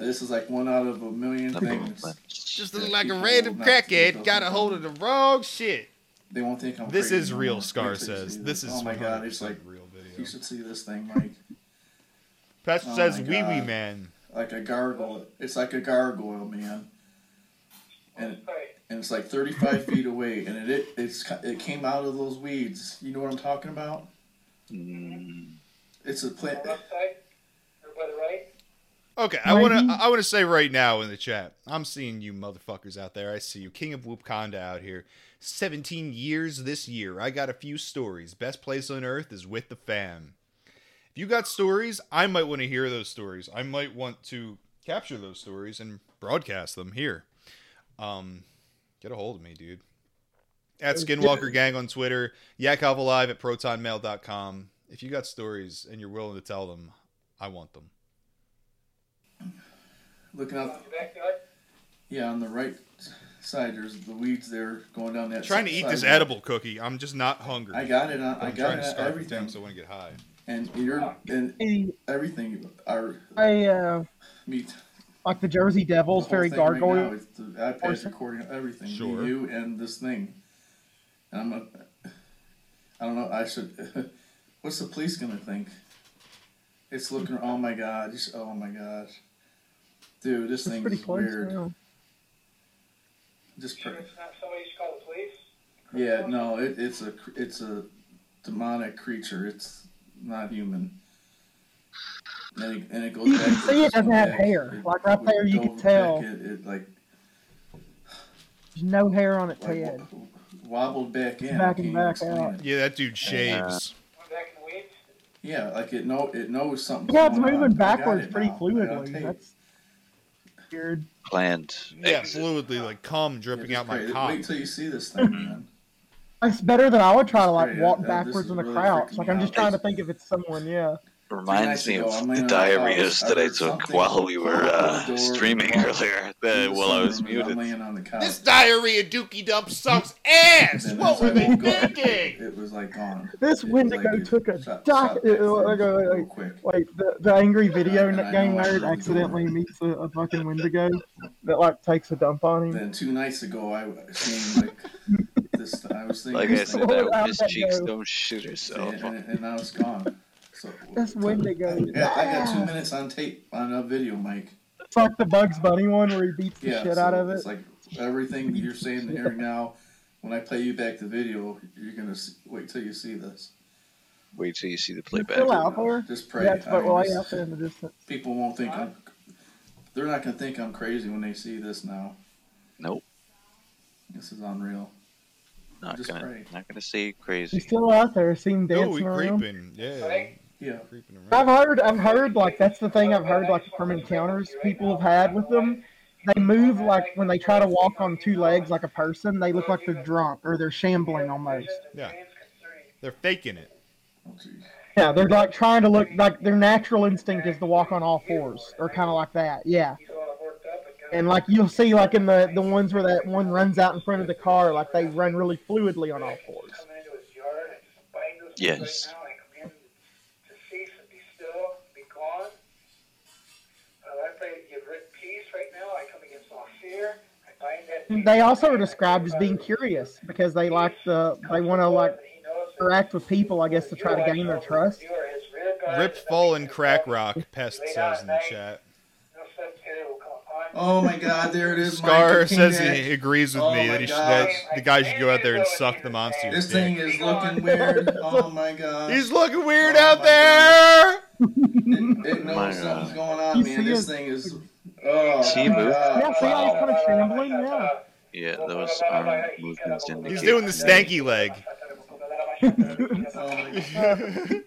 this is like one out of a million Number things. one. Just that look like a random crackhead got a hold of the wrong shit. They won't think I'm. This crazy is real, more. Scar Wait till you says. This is Oh my god! It's like real video. you should see this thing, Mike. Pest Oh says wee wee man. Like a gargoyle. It's like a gargoyle, man. And and it's like 35 feet away, and it, it it's it came out of those weeds. You know what I'm talking about? Mm, It's a plant. Okay, I want to I want to say right now in the chat. I'm seeing you motherfuckers out there. I see you. King of Whoopconda out here. 17 years this year. I got a few stories. Best place on earth is with the fam. If you got stories, I might want to hear those stories. I might want to capture those stories and broadcast them here. Um get a hold of me, dude. At Skinwalker Gang on Twitter, Yakov Alive at protonmail.com. If you got stories and you're willing to tell them, I want them. Looking out. Yeah, on the right side, there's the weeds there going down that. trying to eat this edible cookie. I'm just not hungry. I got it on. I I'm got trying it to on start everything. everything, so I want to get high. And you're and Hey, everything are I uh, meet like the Jersey Devils, The whole very thing right gargoyle. now is the iPad's recording everything. Sure. You and this thing. And I'm. A, I don't know. I should. <laughs> What's the police gonna think? It's looking. Oh my god. Just, oh my gosh. Dude, this It's thing pretty is close. weird. yeah. Just. Pr- yeah. No. It, it's a. It's a demonic creature. It's not human. And it, and it goes You back can see it this doesn't have back. hair. It- Like, right there, you can tell. It, it like There's no hair on its like head. w- wobbled back in. back and back out. it. Yeah, that dude shaves. Yeah, like it know it knows something. Yeah, it's moving backwards pretty fluidly. That's weird. planned. Yeah, exit. fluidly, like cum dripping out my cock. Wait till you see this thing, man. It's better than I would try to like Great, walk uh, backwards in a really crouch. Like I'm just trying to think if it's someone. Yeah. Reminds me of the laying on the couch, diarrheas that I took while we were uh, streaming earlier in uh, while I was muted. laying on the couch. This diarrhea dookie dump sucks <laughs> ass. What were they thinking? It was like gone. This It was Wendigo like took a shot- doc. shot It, back like, a, like, like the, the angry video And I game nerd accidentally do. meets a, a fucking Wendigo that like takes a dump on him. Then two nights ago, I seen like <laughs> this. I was thinking, Like I said, thing, Lord, that how'd Miss Cheeks don't shoot herself. and, and, and now it's gone. So That's Wendigo. I got, I got two minutes on tape on a video, Mike. It's like the Bugs Bunny one where he beats the Yeah, shit so out of it. It's like everything you're saying here now. When I play you back the video, you're gonna see, wait till you see this. Wait till you see the playback. still out there. Just pray. Yeah, it's I but mean, way this- out there in the distance. people won't think I'm. They're not gonna think I'm crazy when they see this now. Nope. This is unreal. Not Just gonna, pray. not gonna say crazy. He's still out there, seen Oh, dancing he around. creeping. Yeah. Yeah. Creeping I've around. heard, I've heard, like that's the thing I've heard, like from encounters people have had with them. They move like when they try to walk on two legs like a person. They look like they're drunk or they're shambling almost. Yeah. They're faking it. Oh. Yeah, they're like trying to look like their natural instinct is to walk on all fours or kind of like that. Yeah. And like you'll see, like in the the ones where that one runs out in front of the car, like they run really fluidly on all fours. Yes. They also are described as being curious because they like the they want to like interact with people, I guess, to try to gain their trust. Rip fallen crack rock, Pest says in the chat. Oh my God! There it is. Scar says he agrees with Oh me that, he should, that the guy should go out there and suck the monster's This dick. thing is looking weird. Oh my God! He's looking weird Oh out my there. It, it knows My something's God. going on, You man. see This it? thing is. Oh See it my move? God! Yeah, see how he's kind of shambling. Yeah. Yeah, those arm movements indicate. He's doing the stanky leg. <laughs> Oh my God!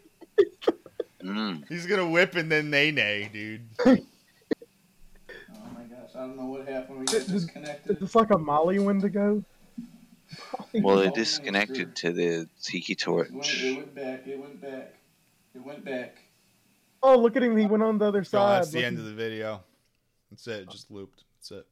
Mm. He's gonna whip and then nay nay, dude. <laughs> Oh my gosh! I don't know what happened. We got disconnected. Is this like a Molly Wendigo? Well, Oh, it disconnected to the tiki It went, torch. it went back. It went back. It went back. Oh, look at him! He went on the other Oh, side. that's the end of the video. That's it. Just looped. That's it.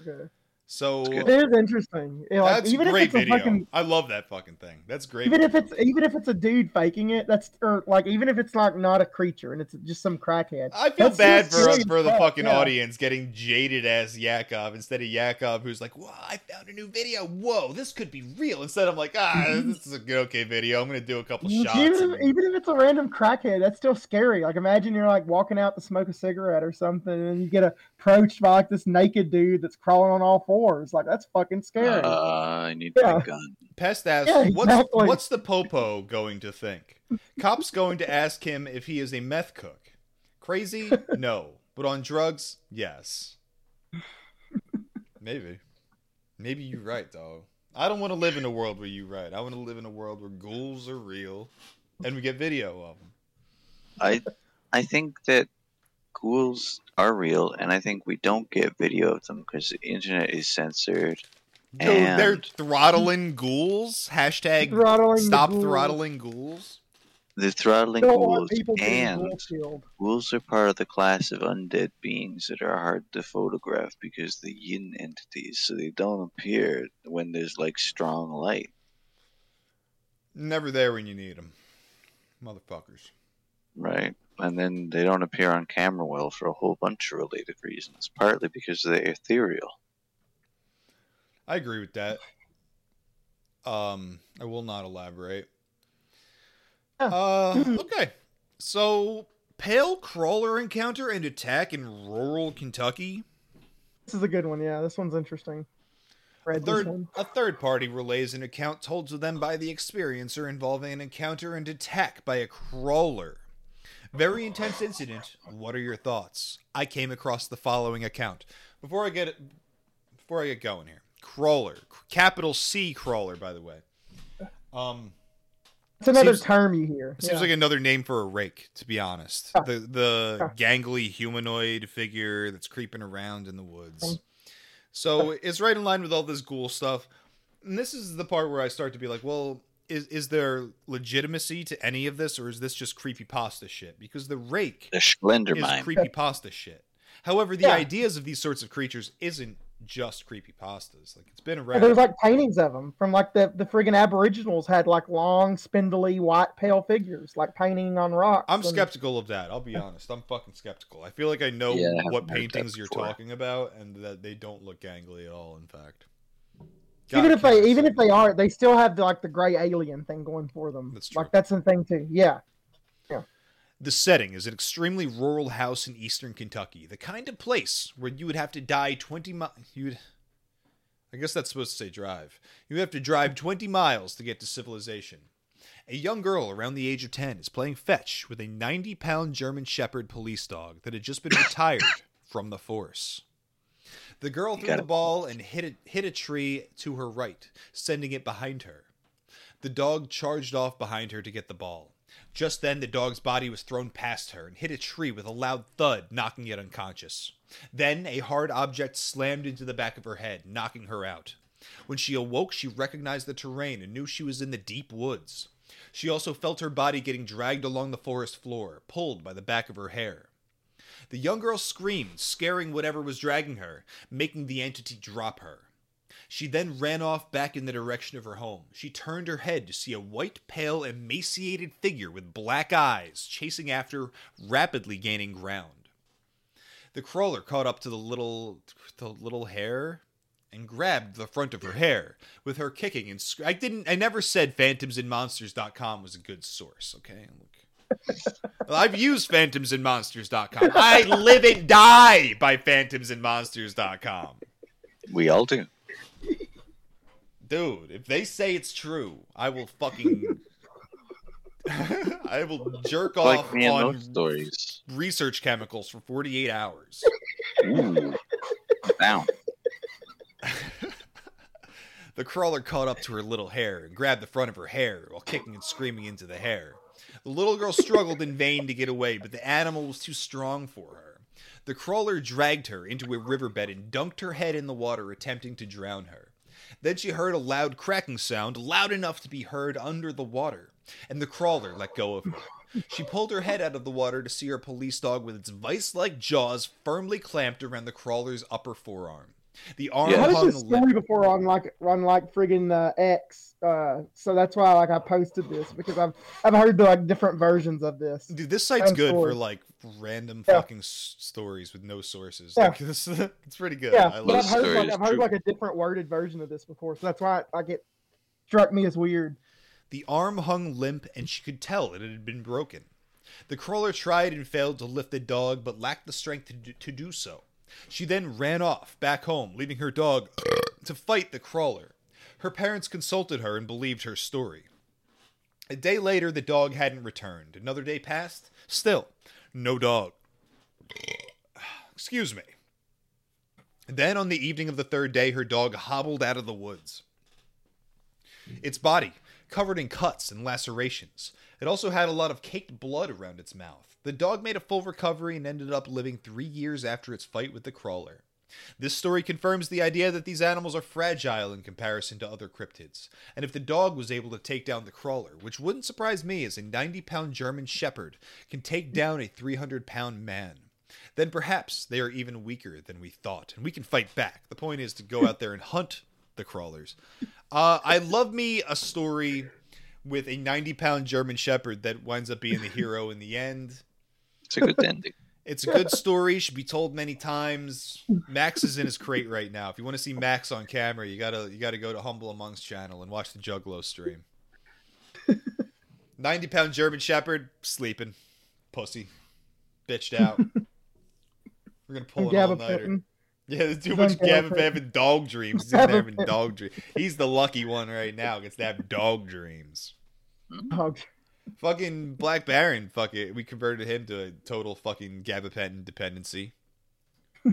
Okay. So. It is interesting. Like, that's even great if it's video. a fucking, I love that fucking thing. That's great. even if it's even if it's a dude faking it, that's or like even if it's like not a creature and it's just some crackhead. I feel bad for scary for the fucking yeah. audience getting jaded as Yakov instead of Yakov who's like, "Whoa, I found a new video. Whoa, this could be real." Instead, I'm like, "Ah, <laughs> this is a good okay video. I'm gonna do a couple shots." Even if, even if it's a random crackhead, that's still scary. Like imagine you're like walking out to smoke a cigarette or something, and you get approached by like this naked dude that's crawling on all fours. Like that's fucking scary. Uh, I need Yeah. my gun. Pest asks, Yeah, what's, exactly. what's the popo going to think? Cop's going to ask him if he is a meth cook. Crazy? <laughs> No. But on drugs? Yes. Maybe. Maybe you're right, dog. I don't want to live in a world where you're right. I want to live in a world where ghouls are real and we get video of them. I I think that ghouls are real, and I think we don't get video of them because the internet is censored. Dude, they're throttling ghouls? Hashtag Throttling stop ghouls. throttling ghouls? They're throttling Don't ghouls, and ghoul killed. ghouls are part of the class of undead beings that are hard to photograph because they're yin entities, so they don't appear when there's like strong light. Never there when you need them. Motherfuckers. Right. And then they don't appear on camera well for a whole bunch of related reasons, partly because they're ethereal. I agree with that. Um, I will not elaborate. Uh, <clears throat> okay. So, pale crawler encounter and attack in rural Kentucky. This is a good one. Yeah, this one's interesting. A third, a third party relays an account told to them by the experiencer involving an encounter and attack by a crawler. Very intense incident. What are your thoughts? I came across the following account. Before I get before I get going here, crawler, capital C crawler, by the way. Um, It's another seems- term you hear. Seems yeah. like another name for a rake, to be honest. Huh. The the Huh. gangly humanoid figure that's creeping around in the woods. So it's right in line with all this ghoul stuff. And this is the part where I start to be like, well, is is there legitimacy to any of this, or is this just creepy pasta shit? Because the rake The is Schlendermine. creepy pasta shit. However, the Yeah. ideas of these sorts of creatures isn't just creepy pastas. Like it's been Yeah, around. There's like paintings of them from like the the friggin' Aboriginals had like long, spindly, white, pale figures, like painting on rocks. I'm and- skeptical of that. I'll be honest. I'm fucking skeptical. I feel like I know Yeah, what paintings you're talking about, and that they don't look gangly at all. In fact, Even if they even if they are, they still have like the gray alien thing going for them. That's true. Like that's the thing too. Yeah. the setting is an extremely rural house in eastern Kentucky, the kind of place where you would have to die 20 miles. You would, I guess that's supposed to say drive. You have to drive 20 miles to get to civilization. A young girl around the age of 10 is playing fetch with a 90 pound German Shepherd police dog that had just been <coughs> retired from the force. The girl threw the ball and hit it, hit a tree to her right, sending it behind her. The dog charged off behind her to get the ball. Just then, the dog's body was thrown past her and hit a tree with a loud thud, knocking it unconscious. Then, a hard object slammed into the back of her head, knocking her out. When she awoke, she recognized the terrain and knew she was in the deep woods. She also felt her body getting dragged along the forest floor, pulled by the back of her hair. The young girl screamed, scaring whatever was dragging her, making the entity drop her. She then ran off back in the direction of her home. She turned her head to see a white, pale, emaciated figure with black eyes chasing after, rapidly gaining ground. The crawler caught up to the little, the little hare and grabbed the front of her hair, with her kicking and sc- I didn't. I never said phantomsandmonsters.com was a good source. Okay, look. Well, I've used phantomsandmonsters.com. I live and die by phantomsandmonsters.com. We all do. Dude, if they say it's true, I will fucking. <laughs> I will jerk Like off on stories. research chemicals for 48 hours. Ooh. Down. <laughs> The crawler caught up to her little hair and grabbed the front of her hair while kicking and screaming into the hair. The little girl struggled in vain to get away, but the animal was too strong for her. The crawler dragged her into a riverbed and dunked her head in the water, attempting to drown her. Then she heard a loud cracking sound, loud enough to be heard under the water, and the crawler let go of her. She pulled her head out of the water to see her police dog with its vice like jaws firmly clamped around the crawler's upper forearm. The arm I heard hung this story before on like on like friggin' uh, X, uh, so that's why like I posted this because I've I've heard the like different versions of this. Dude, this site's good for like random Yeah. fucking s- stories with no sources. Yeah. Like, <laughs> this, it's pretty good. Yeah, I but I've heard like I've heard like a different worded version of this before, so that's why like it struck me as weird. The arm hung limp, and she could tell it had been broken. The crawler tried and failed to lift the dog, but lacked the strength to do, to do so. She then ran off back home, leaving her dog <coughs> to fight the crawler. Her parents consulted her and believed her story. A day later, the dog hadn't returned. Another day passed. Still, no dog. <sighs> Excuse me. Then, on the evening of the third day, her dog hobbled out of the woods. Its body, covered in cuts and lacerations. It also had a lot of caked blood around its mouth. The dog made a full recovery and ended up living three years after its fight with the crawler. This story confirms the idea that these animals are fragile in comparison to other cryptids, and if the dog was able to take down the crawler, which wouldn't surprise me as a 90 pound German Shepherd can take down a 300 pound man, then perhaps they are even weaker than we thought, and we can fight back. The point is to go out there and hunt the crawlers. Uh, I love me a story with a 90 pound German Shepherd that winds up being the hero in the end. It's a good ending. <laughs> It's a good story, should be told many times. Max is in his crate right now. If you want to see Max on camera, you gotta you gotta go to Humble Amongst channel and watch the Juggalo stream. 90 pound German Shepherd, sleeping. Pussy. Bitched out. We're gonna pull an all nighter. Yeah, there's too much on Gavin having dog dreams. He's in having dog dreams. He's the lucky one right now. Gets to have dog dreams. Oh, Fucking Black Baron, fuck it. We converted him to a total fucking gabapentin dependency. <laughs>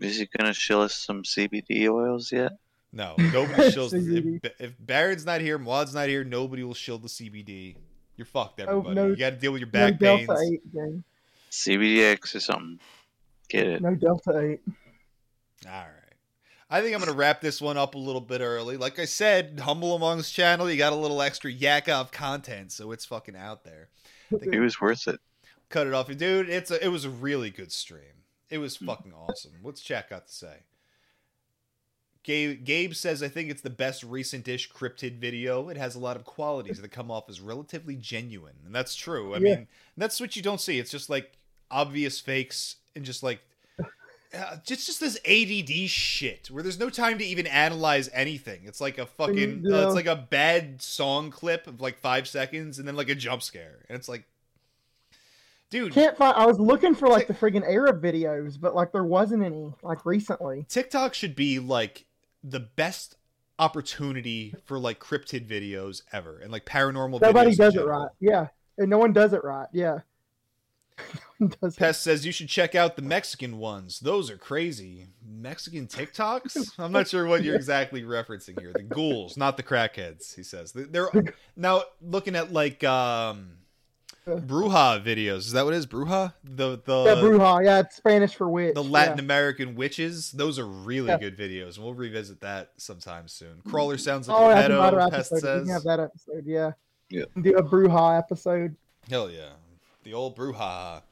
Is he gonna show us some CBD oils yet? No, nobody <laughs> shills. CBD. if, if Baron's not here, Maud's not here, nobody will shill the CBD. You're fucked, oh, everybody. no- you got to deal with your no back pains. Delta Eight gang. CBDX or something. Get it. No Delta Eight. All right. I think I'm going to wrap this one up a little bit early. Like I said, Humble Amongst channel, you got a little extra yak of content, so it's fucking out there. Think It was worth it. Cut it off, dude. It's a, it was a really good stream. It was hmm. fucking awesome. What's chat got to say? Gabe, Gabe says, I think it's the best recent-ish cryptid video. It has a lot of qualities that come off as relatively genuine, and that's true. I Yeah. mean, that's what you don't see. It's just like obvious fakes and just like uh, just just this ADD shit where there's no time to even analyze anything. It's like a fucking uh, it's like a bad song clip of like five seconds and then like a jump scare, and it's like, dude, Can't find. I was looking for like the friggin' Arab videos, but like there wasn't any like recently. TikTok should be like the best opportunity for like cryptid videos ever and like paranormal Nobody videos does it right. Yeah, and no one does it right. Yeah. Does Pest says you should check out the Mexican ones. Those are crazy. Mexican TikToks? <laughs> I'm not sure what you're exactly referencing here. The ghouls, not the crackheads, he says. They- They're <laughs> now looking at like um Bruja videos. Is that what it is? Bruja? The the yeah, Bruja. Yeah, it's Spanish for witch. the yeah. Latin American witches. Those are really Yeah. good videos, and we'll revisit that sometime soon. Crawler sounds like Oh, a that's pedo, Pest episode. We says. can have that episode. Yeah. Yeah. Do a Bruja episode. Hell yeah. The old brouhaha.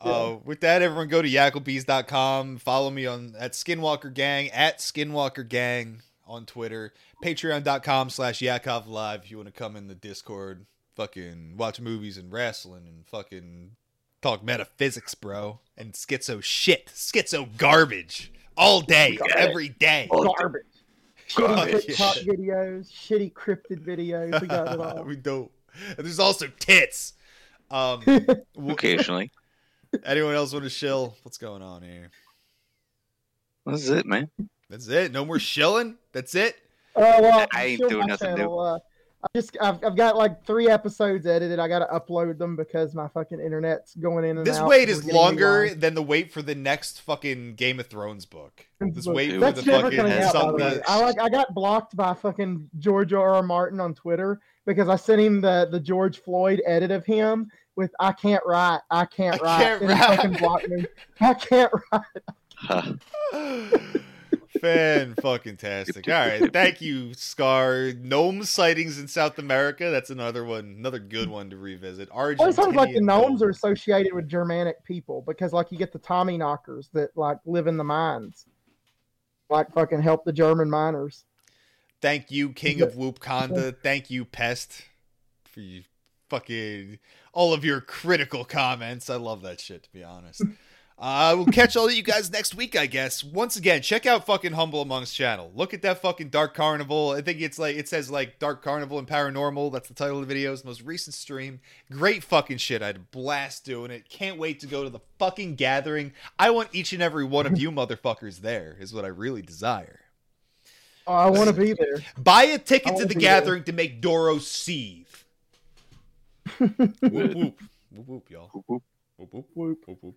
Uh, with that, everyone go to yacklebees.com. Follow me on at Skinwalker Gang, at Skinwalker Gang on Twitter. Patreon.com slash Yakov Live if you want to come in the Discord. Fucking watch movies and wrestling and fucking talk metaphysics, bro. And schizo shit. Schizo garbage. All day, every day. Garbage. Shitty Garbage. TikTok videos, shitty cryptid videos. We got it all. <laughs> we don't. And there's also tits. Um, <laughs> Occasionally. <laughs> anyone else want to shill? What's going on here? That's it, man. That's it. No more shilling. That's it. Oh well, I ain't doing nothing new. Uh, I just I've, I've got like three episodes edited. I got to upload them because my fucking internet's going in and This out. wait is longer behind. than the wait for the next fucking Game of Thrones book. This Look, wait for the fucking out. The something. I like I got blocked by fucking George R. R. Martin on Twitter because I sent him the the George Floyd edit of him with "I can't write, I can't I write," can't and write. fucking blocked me. I can't write. <laughs> Fan fucking tastic. All right, thank you, Scar. Gnome sightings in South America. That's another one, another good one to revisit. I always heard like the Argentinian gnomes are associated with Germanic people because like you get the Tommy knockers that like live in the mines, like fucking help the German miners. Thank you, King of Whoopconda. Thank you, Pest, for you fucking all of your critical comments. I love that shit, to be honest. Uh, we'll catch all of you guys next week, I guess. Once again, check out fucking Humble Amongst channel. Look at that fucking Dark Carnival. I think it's like it says like Dark Carnival and Paranormal. That's the title of the video's most recent stream. Great fucking shit. I had a blast doing it. Can't wait to go to the fucking gathering. I want each and every one of you motherfuckers there. Is what I really desire. Oh, I want to be there. Buy a ticket to the be there. gathering to make Doro seethe. Whoop whoop. Whoop whoop, y'all. Whoop, whoop. Whoop whoop. Whoop whoop.